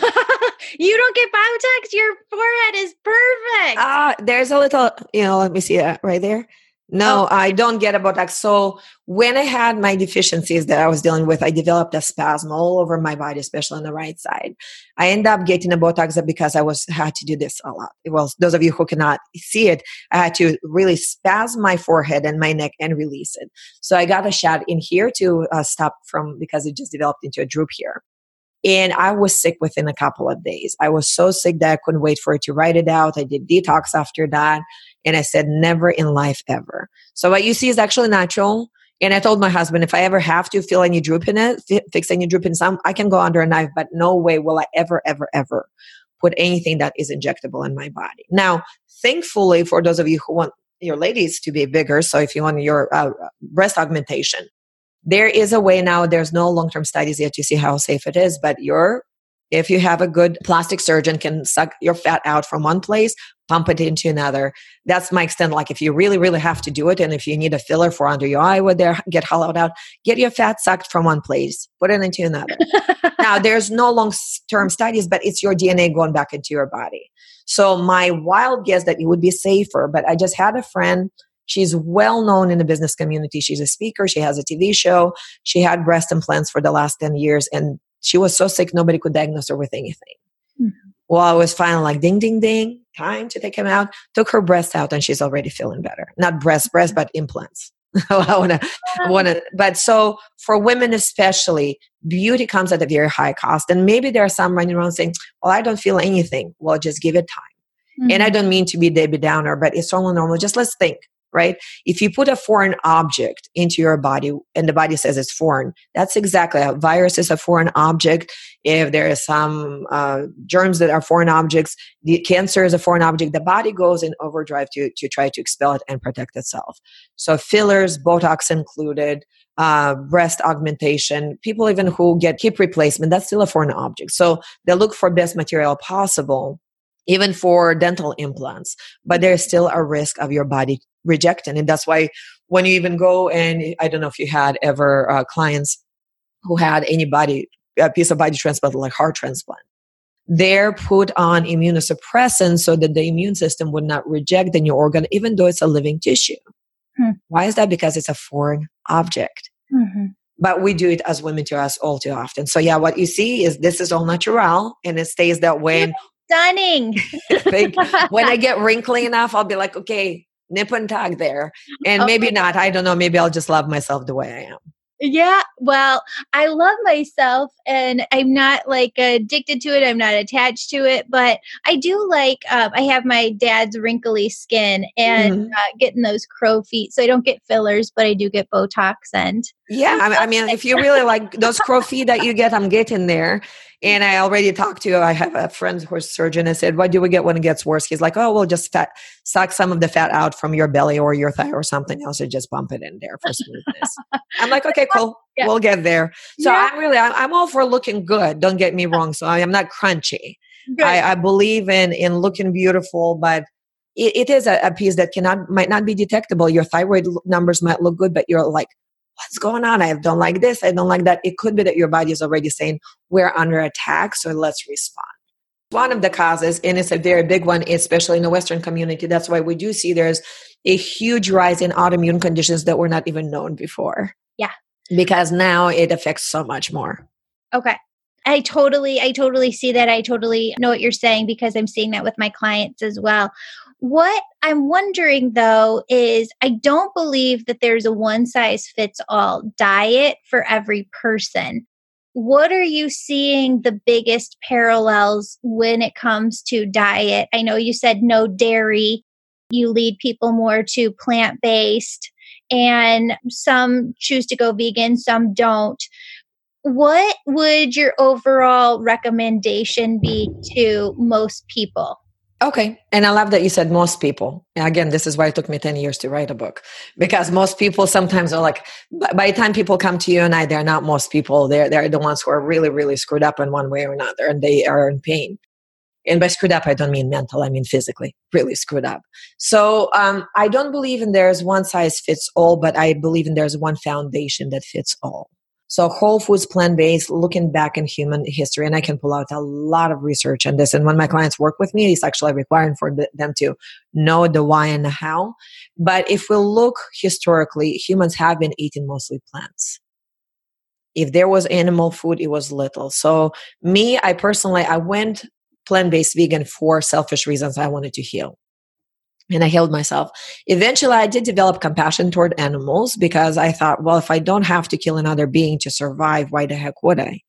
You don't get botox your forehead is perfect. Ah uh, there's a little you know let me see that right there no, oh. I don't get a Botox. So when I had my deficiencies that I was dealing with, I developed a spasm all over my body, especially on the right side. I ended up getting a Botox because I was had to do this a lot. Well, those of you who cannot see it, I had to really spasm my forehead and my neck and release it. So I got a shot in here to uh, stop from because it just developed into a droop here. And I was sick within a couple of days. I was so sick that I couldn't wait for it to write it out. I did detox after that. And I said, never in life ever. So what you see is actually natural. And I told my husband, if I ever have to feel any droop in it, fix any droop in some, I can go under a knife, but no way will I ever, ever, ever put anything that is injectable in my body. Now, thankfully, for those of you who want your ladies to be bigger, so if you want your uh, breast augmentation, there is a way now, there's no long term studies yet to see how safe it is, but your if you have a good plastic surgeon can suck your fat out from one place pump it into another. That's my extent like if you really really have to do it and if you need a filler for under your eye where they get hollowed out get your fat sucked from one place put it into another. (laughs) Now there's no long term studies but it's your dna going back into your body. So my wild guess that it would be safer but i just had a friend She's well known in the business community. She's a speaker. She has a TV show. She had breast implants for the last 10 years and she was so sick, nobody could diagnose her with anything. Mm-hmm. Well, I was finally like, ding, ding, ding, time to take him out. Took her breast out, and she's already feeling better. Not breast, breast, but implants. (laughs) I want to, want to. But so for women especially, beauty comes at a very high cost, and maybe there are some running around saying, "Well, I don't feel anything." Well, just give it time. Mm-hmm. And I mm-hmm. don't mean to be Debbie Downer, but it's all normal. Just let's think right? If you put a foreign object into your body and the body says it's foreign, that's exactly a virus is a foreign object. If there is some uh, germs that are foreign objects, the cancer is a foreign object. The body goes in overdrive to to try to expel it and protect itself. So fillers, Botox included. Uh, breast augmentation, people even who get hip replacement, that's still a foreign object. So they look for best material possible even for dental implants, but there's still a risk of your body rejecting. And that's why when you even go and I don't know if you had ever uh, clients who had any body, a piece of body transplant, like heart transplant, they're put on immunosuppressants so that the immune system would not reject the new organ, even though it's a living tissue. Hmm. Why is that? Because it's a foreign object. Mm-hmm. But we do it as women to us all too often. So yeah, what you see is this is all natural and it stays that way stunning. (laughs) (laughs) when I get wrinkly enough, I'll be like, okay, nip and tag there. And okay. maybe not. I don't know. Maybe I'll just love myself the way I am. Yeah, well, I love myself and I'm not like addicted to it. I'm not attached to it, but I do like, um, I have my dad's wrinkly skin and mm-hmm. uh, getting those crow feet. So I don't get fillers, but I do get Botox and. Yeah, I mean, if you really like those crow feet that you get, I'm getting there. And I already talked to, I have a friend who's a surgeon. I said, what do we get when it gets worse? He's like, oh, we'll just fat, suck some of the fat out from your belly or your thigh or something else and just bump it in there for smoothness. I'm like, okay, cool. (laughs) Yeah. We'll get there. So yeah. I'm really, I'm all for looking good. Don't get me wrong. So I am not crunchy. I, I, believe in, in looking beautiful, but it, it is a, a piece that cannot, might not be detectable. Your thyroid numbers might look good, but you're like, what's going on? I don't like this. I don't like that. It could be that your body is already saying, we're under attack, so let's respond. One of the causes, and it's a very big one, especially in the Western community, that's why we do see there's a huge rise in autoimmune conditions that were not even known before. Yeah. Because now it affects so much more. Okay. I totally, I totally see that. I totally know what you're saying because I'm seeing that with my clients as well. What I'm wondering though is I don't believe that there's a one size fits all diet for every person. What are you seeing the biggest parallels when it comes to diet? I know you said no dairy. You lead people more to plant based, and some choose to go vegan, some don't. What would your overall recommendation be to most people? Okay. And I love that you said most people. Again, this is why it took me 10 years to write a book because most people sometimes are like, by the time people come to you and I, they're not most people. They're, they're the ones who are really, really screwed up in one way or another and they are in pain. And by screwed up, I don't mean mental, I mean physically, really screwed up. So um, I don't believe in there's one size fits all, but I believe in there's one foundation that fits all. So whole foods, plant-based, looking back in human history, and I can pull out a lot of research on this. And when my clients work with me, it's actually requiring for them to know the why and the how. But if we look historically, humans have been eating mostly plants. If there was animal food, it was little. So me, I personally, I went plant-based vegan for selfish reasons. I wanted to heal and I healed myself. Eventually, I did develop compassion toward animals because I thought, well, if I don't have to kill another being to survive, why the heck would I?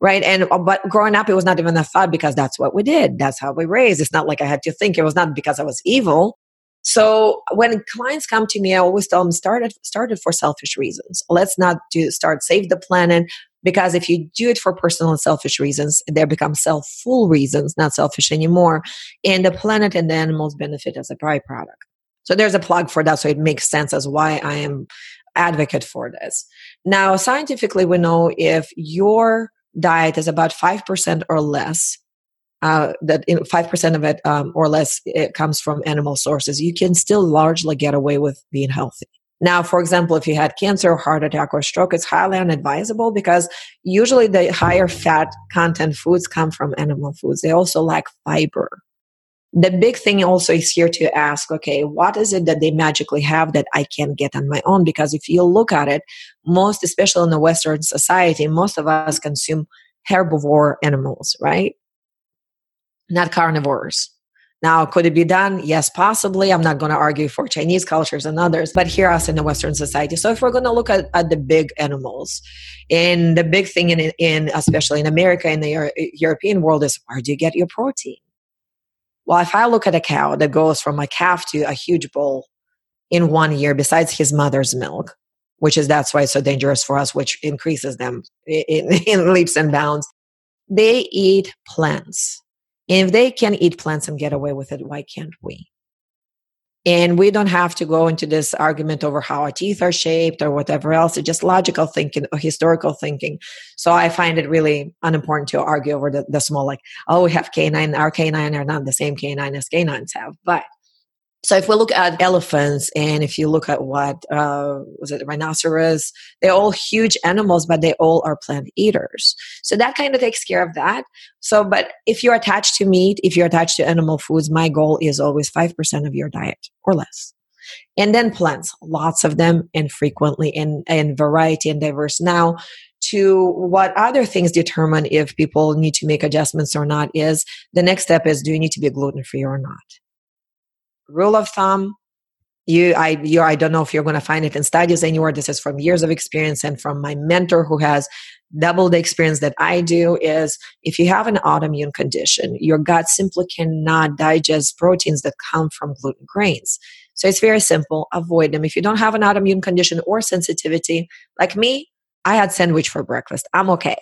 Right. And, uh, but growing up, it was not even a thought because that's what we did. That's how we raised. It's not like I had to think. It was not because I was evil. So when clients come to me, I always tell them started started for selfish reasons. Let's not do start save the planet because if you do it for personal and selfish reasons, they become self-full reasons, not selfish anymore. And the planet and the animals benefit as a byproduct. So there's a plug for that. So it makes sense as why I am advocate for this. Now, scientifically, we know if your diet is about 5% or less, uh, that 5% of it um, or less it comes from animal sources, you can still largely get away with being healthy. Now, for example, if you had cancer, heart attack, or stroke, it's highly unadvisable because usually the higher fat content foods come from animal foods. They also lack fiber. The big thing also is here to ask, okay, what is it that they magically have that I can't get on my own? Because if you look at it, most, especially in the Western society, most of us consume herbivore animals, right? Not carnivores. Now, could it be done? Yes, possibly. I'm not going to argue for Chinese cultures and others, but here us in the Western society. So if we're going to look at, at the big animals, and the big thing in, in especially in America and the Euro- European world is where do you get your protein? Well, if I look at a cow that goes from a calf to a huge bull in one year, besides his mother's milk, which is that's why it's so dangerous for us, which increases them in, (laughs) in leaps and bounds, they eat plants if they can eat plants and get away with it, why can't we? And we don't have to go into this argument over how our teeth are shaped or whatever else. It's just logical thinking or historical thinking. So I find it really unimportant to argue over the, the small, like, oh, we have canine, our canine are not the same canine as canines have. But so if we look at elephants and if you look at what uh, was it rhinoceros, they're all huge animals, but they all are plant eaters. So that kind of takes care of that. So, but if you're attached to meat, if you're attached to animal foods, my goal is always five percent of your diet or less. And then plants, lots of them and frequently and, and variety and diverse. Now, to what other things determine if people need to make adjustments or not is the next step is do you need to be gluten free or not? Rule of thumb you i you i don't know if you're going to find it in studies anywhere. This is from years of experience and from my mentor who has double the experience that i do is if you have an autoimmune condition your gut simply cannot digest proteins that come from gluten grains. So it's very simple avoid them. If you don't have an autoimmune condition or sensitivity like me i had sandwich for breakfast. I'm okay.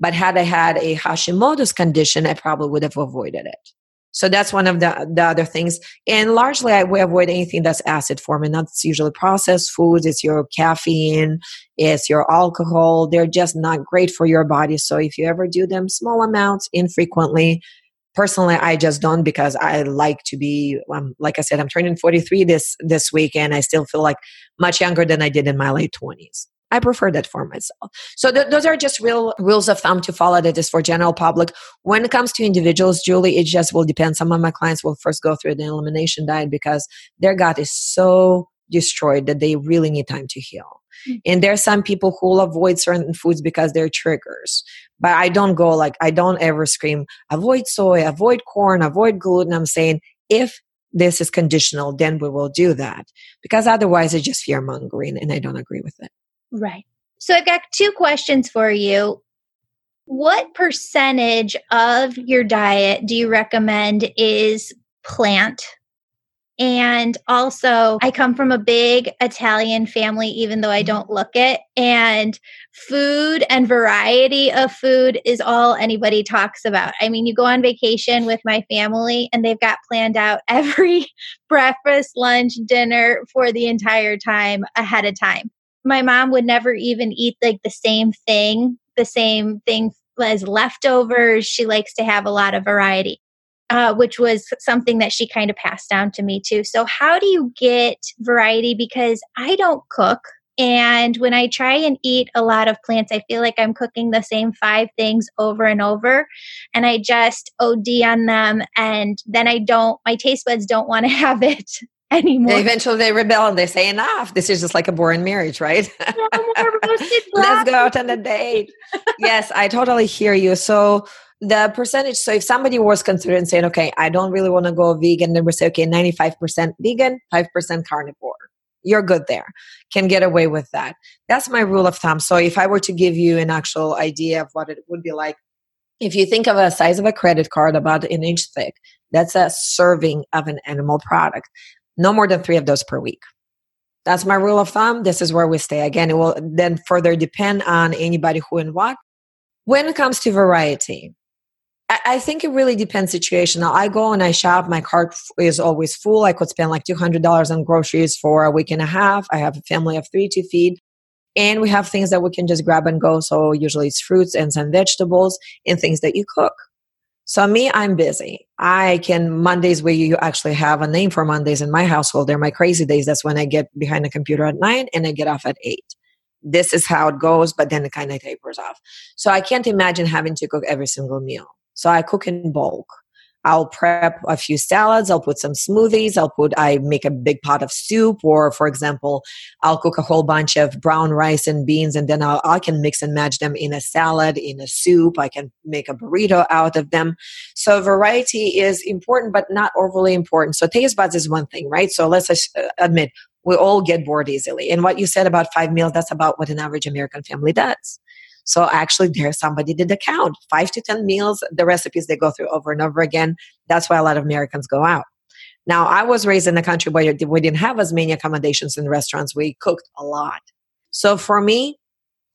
But had i had a hashimoto's condition i probably would have avoided it so that's one of the, the other things. And largely, I will avoid anything that's acid forming. That's usually processed foods. It's your caffeine. It's your alcohol. They're just not great for your body. So if you ever do them small amounts, infrequently, personally, I just don't because I like to be, um, like I said, I'm turning 43 this, this week and I still feel like much younger than I did in my late 20s. I prefer that for myself. So th- those are just real rules of thumb to follow that is for general public. When it comes to individuals, Julie, it just will depend. Some of my clients will first go through the elimination diet because their gut is so destroyed that they really need time to heal. Mm-hmm. And there are some people who will avoid certain foods because they're triggers. But I don't go like, I don't ever scream, avoid soy, avoid corn, avoid gluten. I'm saying if this is conditional, then we will do that. Because otherwise it's just fear mongering and I don't agree with it. Right. So I've got two questions for you. What percentage of your diet do you recommend is plant? And also, I come from a big Italian family, even though I mm-hmm. don't look it. And food and variety of food is all anybody talks about. I mean, you go on vacation with my family, and they've got planned out every (laughs) breakfast, lunch, dinner for the entire time ahead of time my mom would never even eat like the same thing, the same thing as leftovers. She likes to have a lot of variety, uh, which was something that she kind of passed down to me too. So, how do you get variety? Because I don't cook. And when I try and eat a lot of plants, I feel like I'm cooking the same five things over and over. And I just OD on them. And then I don't, my taste buds don't want to (laughs) have it (laughs) anymore. Eventually they rebel and they say enough. This is just like a boring marriage, right? (laughs) (laughs) Let's go out on a date. yes, I totally hear you. So the percentage, so if somebody was considering saying, okay, I don't really want to go vegan, then we say, okay, 95% vegan, 5% carnivore. You're good there. Can get away with that. That's my rule of thumb. So if I were to give you an actual idea of what it would be like, if you think of a size of a credit card about an inch thick, that's a serving of an animal product no more than three of those per week. That's my rule of thumb. This is where we stay. Again, it will then further depend on anybody who and what. When it comes to variety, I think it really depends situation. I go and I shop. My cart is always full. I could spend like two hundred dollars on groceries for a week and a half. I have a family of three to feed. And we have things that we can just grab and go. So usually it's fruits and some vegetables and things that you cook. So me, I'm busy. I can Mondays where you actually have a name for Mondays in my household. They're my crazy days. That's when I get behind the computer at nine and I get off at eight. This is how it goes, but then it kind of tapers off. So I can't imagine having to cook every single meal. So I cook in bulk. I'll prep a few salads. I'll put some smoothies. I'll put, I make a big pot of soup, or for example, I'll cook a whole bunch of brown rice and beans, and then I'll, I can mix and match them in a salad, in a soup. I can make a burrito out of them. So variety is important, but not overly important. So taste buds is one thing, right? So let's uh, admit we all get bored easily. And what you said about five meals, that's about what an average American family does. So actually, there's somebody did the count five to 10 meals, the recipes they go through over and over again. That's why a lot of Americans go out. Now, I was raised in a country where we didn't have as many accommodations in restaurants. We cooked a lot. So for me,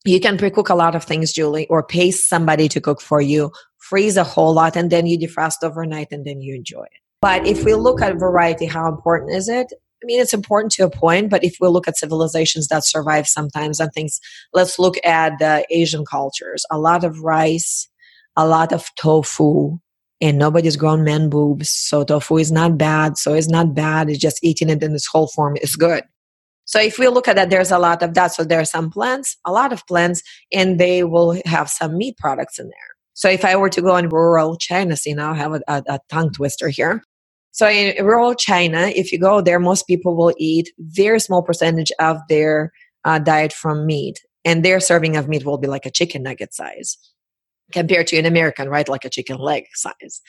you can pre-cook a lot of things, Julie, or pay somebody to cook for you, freeze a whole lot, and then you defrost overnight and then you enjoy it. But if we look at variety, how important is it? I mean, it's important to a point, but if we look at civilizations that survive sometimes and things, let's look at the Asian cultures. A lot of rice, a lot of tofu, and nobody's grown man boobs. So tofu is not bad. So it's not bad. It's just eating it in its whole form is good. So if we look at that, there's a lot of that. So there are some plants, a lot of plants, and they will have some meat products in there. So if I were to go in rural China, see now I have a, a, a tongue twister here. So in rural China, if you go there, most people will eat very small percentage of their uh, diet from meat, and their serving of meat will be like a chicken nugget size compared to an American, right, like a chicken leg size.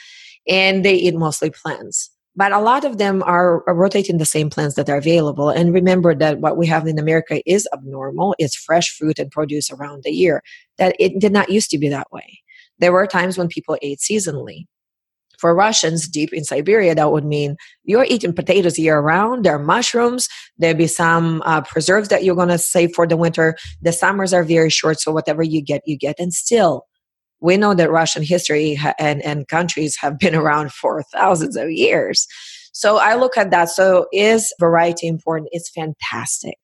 And they eat mostly plants. But a lot of them are, are rotating the same plants that are available. And remember that what we have in America is abnormal. It's fresh fruit and produce around the year. That it did not used to be that way. There were times when people ate seasonally for Russians deep in Siberia, that would mean you're eating potatoes year round. There are mushrooms. There'll be some uh, preserves that you're going to save for the winter. The summers are very short, so whatever you get, you get. And still, we know that Russian history and, and countries have been (laughs) around for thousands of years. So I look at that. So is variety important? It's fantastic.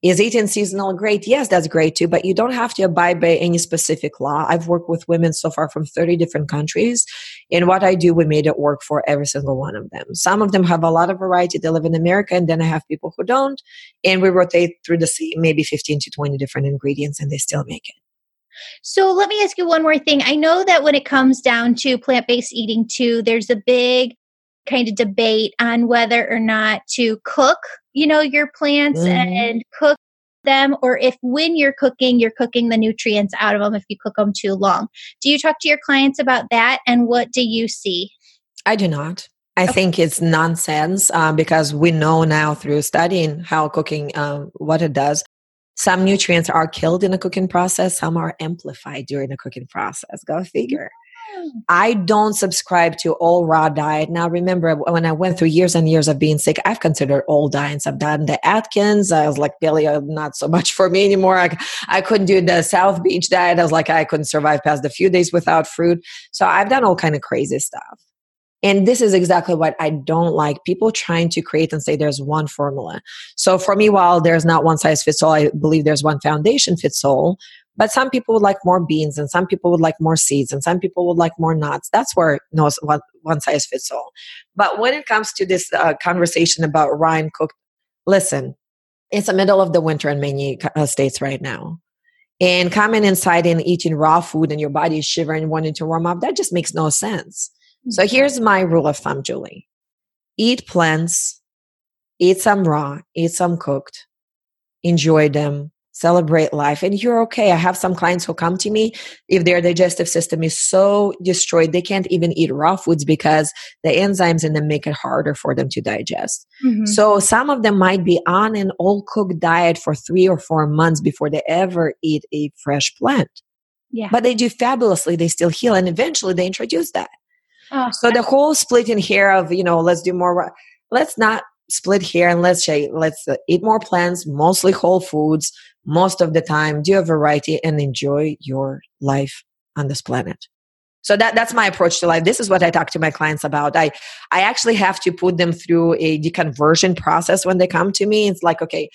Is eating seasonal great? Yes, that's great too, but you don't have to abide by any specific law. I've worked with women so far from 30 different countries. And what I do, we made it work for every single one of them. Some of them have a lot of variety. They live in America, and then I have people who don't. And we rotate through the same, maybe 15 to 20 different ingredients, and they still make it. So let me ask you one more thing. I know that when it comes down to plant based eating, too, there's a big kind of debate on whether or not to cook you know your plants mm-hmm. and cook them or if when you're cooking you're cooking the nutrients out of them if you cook them too long do you talk to your clients about that and what do you see i do not I okay. think it's nonsense uh, because we know now through studying how cooking, um, what it does. Some nutrients are killed in the cooking process, some are amplified during the cooking process. Go figure. I don't subscribe to all raw diet. Now, remember when I went through years and years of being sick, I've considered all diets. I've done the Atkins. I was like, paleo, uh, not so much for me anymore. I, I couldn't do the South Beach diet. I was like, I couldn't survive past a few days without fruit. So I've done all kind of crazy stuff. And this is exactly what I don't like. People trying to create and say there's one formula. So for me, while there's not one size fits all, I believe there's one foundation fits all. But some people would like more beans, and some people would like more seeds, and some people would like more nuts. That's where no one, one size fits all. But when it comes to this uh, conversation about rind cooked, listen, it's the middle of the winter in many uh, states right now. And coming inside and eating raw food and your body is shivering, wanting to warm up, that just makes no sense. Mm-hmm. So here's my rule of thumb, Julie eat plants, eat some raw, eat some cooked, enjoy them, celebrate life. And you're okay. I have some clients who come to me if their digestive system is so destroyed they can't even eat raw foods because the enzymes in them make it harder for them to digest. Mm-hmm. so some of them might be on an all cooked diet for three or four months before they ever eat a fresh plant. Yeah. but they do fabulously. They still heal and eventually they introduce that. Oh, so the whole splitting here of you know let's do more let's not split here and let's say let's uh, eat more plants mostly whole foods most of the time do a variety and enjoy your life on this planet so that that's my approach to life this is what i talk to my clients about i i actually have to put them through a deconversion process when they come to me it's like okay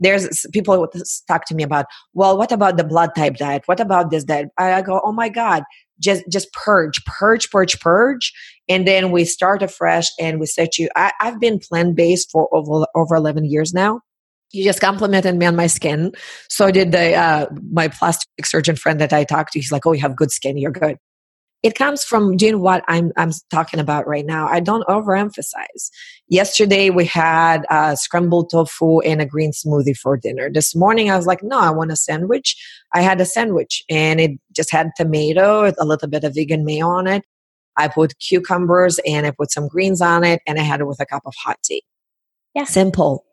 there's people talk to me about, well, what about the blood type diet? What about this diet? I go, oh my God, just just purge, purge, purge, purge, and then we start afresh and we set you. I, I've been plant based for over over eleven years now. You just complimented me on my skin. So did the uh, my plastic surgeon friend that I talked to. He's like, "Oh, you have good skin. You're good." it comes from doing what I'm, I'm talking about right now. I don't overemphasize. Yesterday we had a scrambled tofu and a green smoothie for dinner. This morning I was like, no, I want a sandwich. I had a sandwich and it just had tomato, a little bit of vegan mayo on it. I put cucumbers and I put some greens on it and I had it with a cup of hot tea. Yeah. Simple.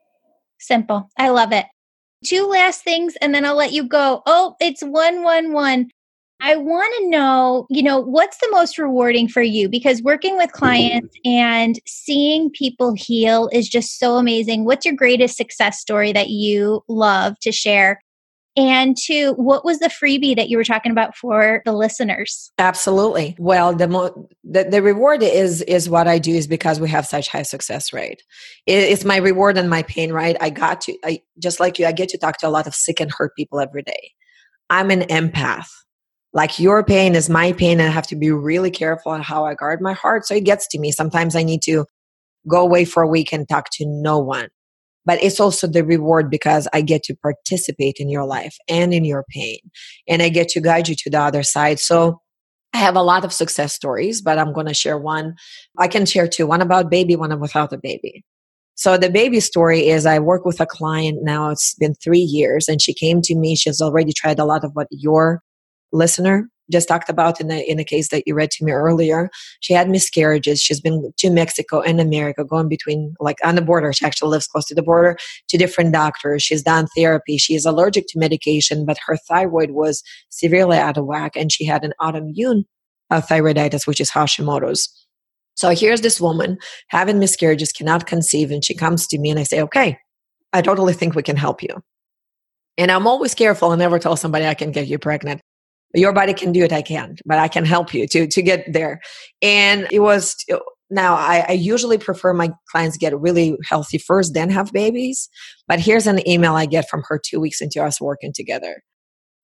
Simple. I love it. Two last things and then I'll let you go. Oh, it's 111. I want to know, you know, what's the most rewarding for you? Because working with clients and seeing people heal is just so amazing. What's your greatest success story that you love to share? And two, what was the freebie that you were talking about for the listeners? Absolutely. Well, the mo- the, the reward is is what I do is because we have such high success rate. It, it's my reward and my pain, right? I got to, I just like you, I get to talk to a lot of sick and hurt people every day. I'm an empath like your pain is my pain and I have to be really careful on how I guard my heart. So it gets to me. Sometimes I need to go away for a week and talk to no one. But it's also the reward because I get to participate in your life and in your pain. And I get to guide you to the other side. So I have a lot of success stories, but I'm going to share one. I can share two one about baby, one without a baby. So the baby story is I work with a client now. It's been three years and she came to me. She's already tried a lot of what your listener just talked about in the in the case that you read to me earlier. She had miscarriages. She's been to Mexico and America, going between like on the border. She actually lives close to the border to different doctors. She's done therapy. She is allergic to medication, but her thyroid was severely out of whack, and she had an autoimmune uh, thyroiditis, which is Hashimoto's. So here's this woman having miscarriages, cannot conceive, and she comes to me and I say, "Okay, I totally think we can help you." And I'm always careful. I never tell somebody I can get you pregnant your body can do it i can't but i can help you to to get there. And it was now I, I, usually prefer my clients get really healthy first then have babies. But here's an email i get from her two weeks into us working together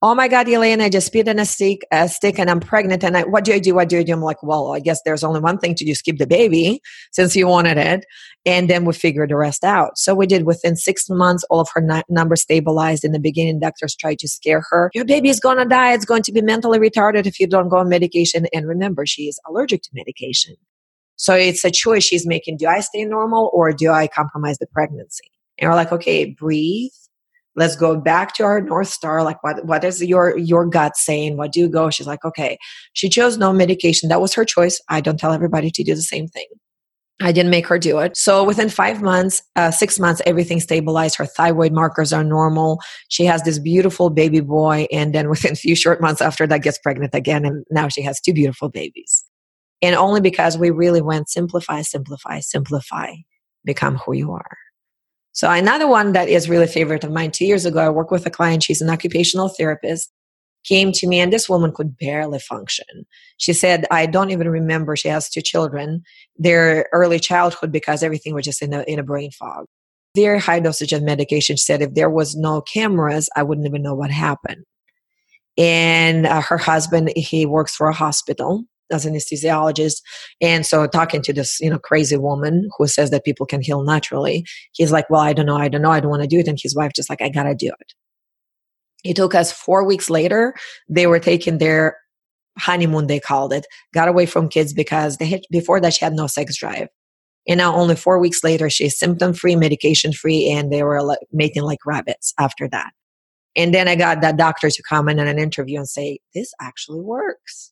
oh my God, Elaine, I just spit in a stick, a stick and I'm pregnant. And I, what do I do? What do I do? I'm like, well, I guess there's only one thing to do, skip the baby since you wanted it. And then we figured the rest out. So we did within six months, all of her n- numbers stabilized. In the beginning, doctors tried to scare her. Your baby is going to die. It's going to be mentally retarded if you don't go on medication. And remember, she is allergic to medication. So it's a choice she's making. Do I stay normal or do I compromise the pregnancy? And we're like, okay, breathe let's go back to our north star like what what is your your gut saying what do you go she's like okay she chose no medication that was her choice i don't tell everybody to do the same thing I didn't make her do it. So within five months, uh, six months, everything stabilized. Her thyroid markers are normal. She has this beautiful baby boy. And then within a (laughs) few short months after that, gets pregnant again. And now she has two beautiful babies. And only because we really went simplify, simplify, simplify, become who you are. So another one that is really a favorite of mine, two years ago, I worked with a client. She's an occupational therapist. Came to me, and this woman could barely function. She said, "I don't even remember." She has two children. Their early childhood because everything was just in a in a brain fog. Very high dosage of medication. She said, "If there was no cameras, I wouldn't even know what happened." And uh, her husband, he works for a hospital as an anesthesiologist. And so talking to this, you know, crazy woman who says that people can heal naturally, he's like, well, I don't know. I don't know. I don't want to do it. And his wife just like, I got to do it. It took us four weeks later. They were taking their honeymoon, they called it, got away from kids because they had, before that she had no sex drive. And now only four weeks later, she's symptom free, medication free, and they were like, making like rabbits after that. And then I got that doctor to come in on an interview and say, this actually works.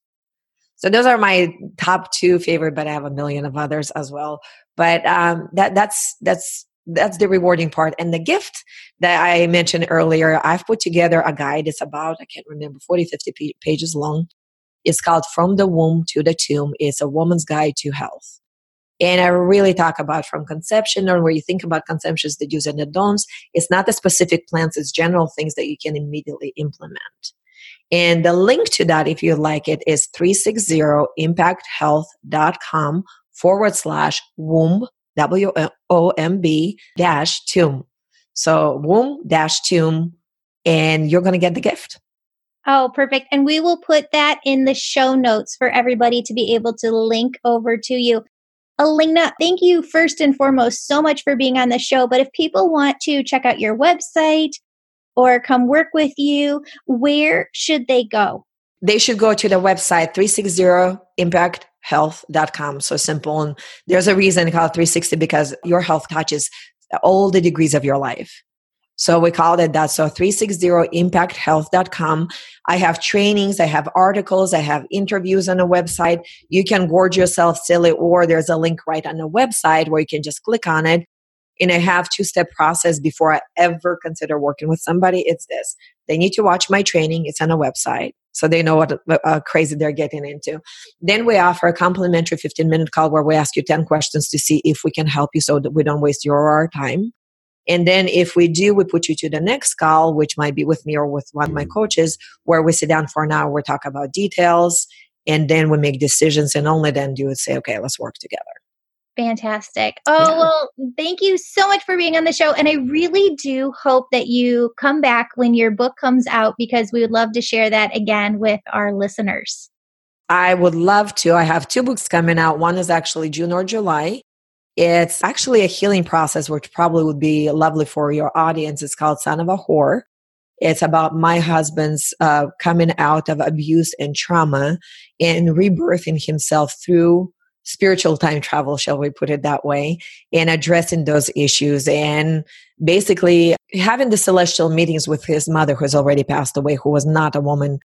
So those are my top two favorite, but I have a million of others as well. But um, that that's that's that's the rewarding part. And the gift that I mentioned earlier, I've put together a guide. It's about I can't remember 40, 50 pages long. It's called From the Womb to the Tomb. It's a woman's guide to health. And I really talk about from conception or where you think about conceptions, the do's and the don'ts. It's not the specific plans, it's general things that you can immediately implement. And the link to that, if you like it, is 360impacthealth.com forward slash womb, W O M B dash tomb. So womb dash tomb, and you're going to get the gift. Oh, perfect. And we will put that in the show notes for everybody to be able to link over to you. Elena, thank you first and foremost so much for being on the show. But if people want to check out your website or come work with you, where should they go? They should go to the website 360impacthealth.com. So simple. And there's a reason called 360 because your health touches all the degrees of your life. So we called it that. So 360impacthealth.com. I have trainings, I have articles, I have interviews on the website. You can gorge yourself silly, or there's a link right on the website where you can just click on it. And I have two step process before I ever consider working with somebody. It's this. They need to watch my training. It's on a website. So they know what uh, crazy they're getting into. Then we offer a complimentary 15 minute call where we ask you 10 questions to see if we can help you so that we don't waste your or our time. And then if we do, we put you to the next call, which might be with me or with one of my coaches, where we sit down for an hour, we talk about details, and then we make decisions. And only then do we say, okay, let's work together. Fantastic. Oh, yeah. well, thank you so much for being on the show. And I really do hope that you come back when your book comes out because we would love to share that again with our listeners. I would love to. I have two books coming out. One is actually June or July. It's actually a healing process, which probably would be lovely for your audience. It's called Son of a Whore. It's about my husband's uh, coming out of abuse and trauma and rebirthing himself through spiritual time travel, shall we put it that way, and addressing those issues and basically having the celestial meetings with his mother, who has already passed away, who was not a woman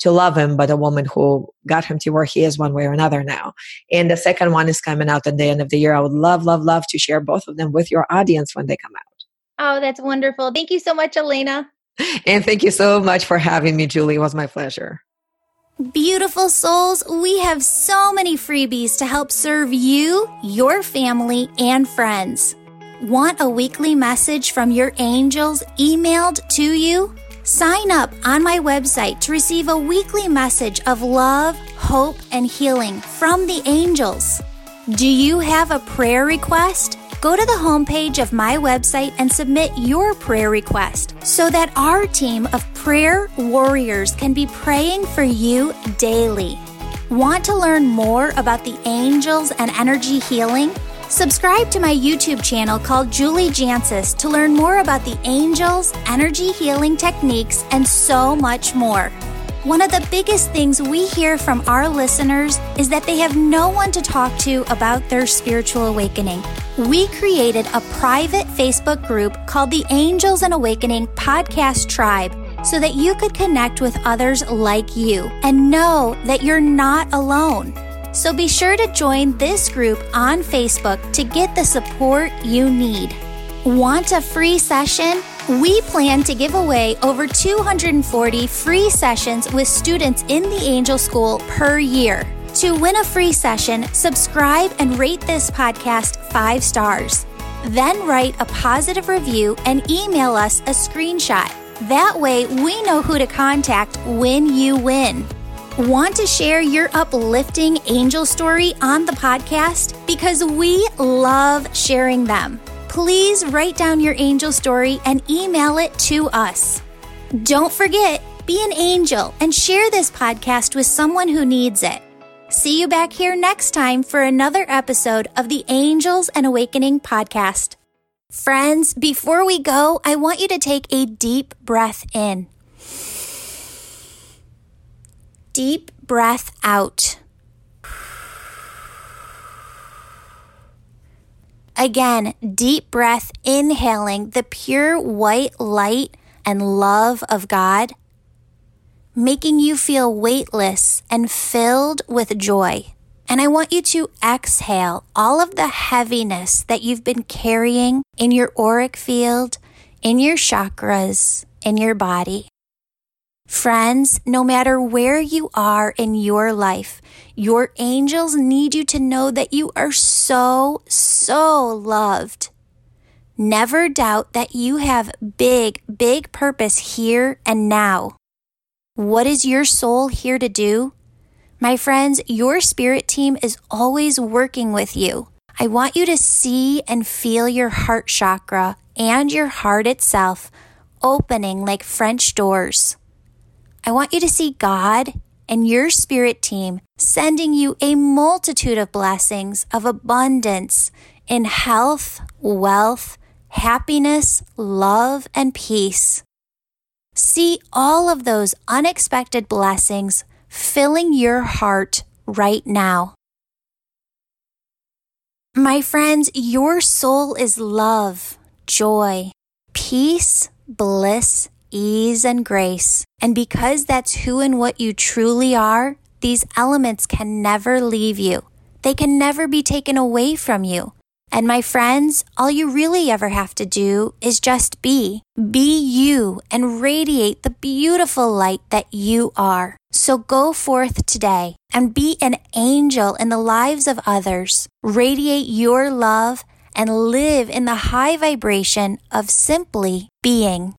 to love him, but a woman who got him to where he is one way or another now. And the second one is coming out at the end of the year. I would love, love, love to share both of them with your audience when they come out. Oh, that's wonderful. Thank you so much, Elena. And thank you so much for having me, Julie. It was my pleasure. Beautiful souls, we have so many freebies to help serve you, your family, and friends. Want a weekly message from your angels emailed to you? Sign up on my website to receive a weekly message of love, hope, and healing from the angels. Do you have a prayer request? Go to the homepage of my website and submit your prayer request so that our team of prayer warriors can be praying for you daily. Want to learn more about the angels and energy healing? Subscribe to my YouTube channel called Julie Jancius to learn more about the angels, energy healing techniques, and so much more. One of the biggest things we hear from our listeners is that they have no one to talk to about their spiritual awakening. We created a private Facebook group called the Angels and Awakening Podcast Tribe so that you could connect with others like you and know that you're not alone. So be sure to join this group on Facebook to get the support you need. Want a free session? We plan to give away over 240 free sessions with students in the Angel School per year. To win a free session, subscribe and rate this podcast five stars. Then write a positive review and email us a screenshot. That way, we know who to contact when you win. Want to share your uplifting angel story on the podcast? Because we love sharing them. Please write down your angel story and email it to us. Don't forget, be an angel and share this podcast with someone who needs it. See you back here next time for another episode of the Angels and Awakening podcast. Friends, before we go, I want you to take a deep breath in. Deep breath out. Again, deep breath, inhaling the pure white light and love of God, making you feel weightless and filled with joy. And I want you to exhale all of the heaviness that you've been carrying in your auric field, in your chakras, in your body. Friends, no matter where you are in your life, your angels need you to know that you are so, so loved. Never doubt that you have big, big purpose here and now. What is your soul here to do? My friends, your spirit team is always working with you. I want you to see and feel your heart chakra and your heart itself opening like French doors. I want you to see God and your spirit team sending you a multitude of blessings of abundance in health, wealth, happiness, love, and peace. See all of those unexpected blessings filling your heart right now. My friends, your soul is love, joy, peace, bliss, ease, and grace. And because that's who and what you truly are, these elements can never leave you. They can never be taken away from you. And my friends, all you really ever have to do is just be. Be you and radiate the beautiful light that you are. So go forth today and be an angel in the lives of others. Radiate your love and live in the high vibration of simply being.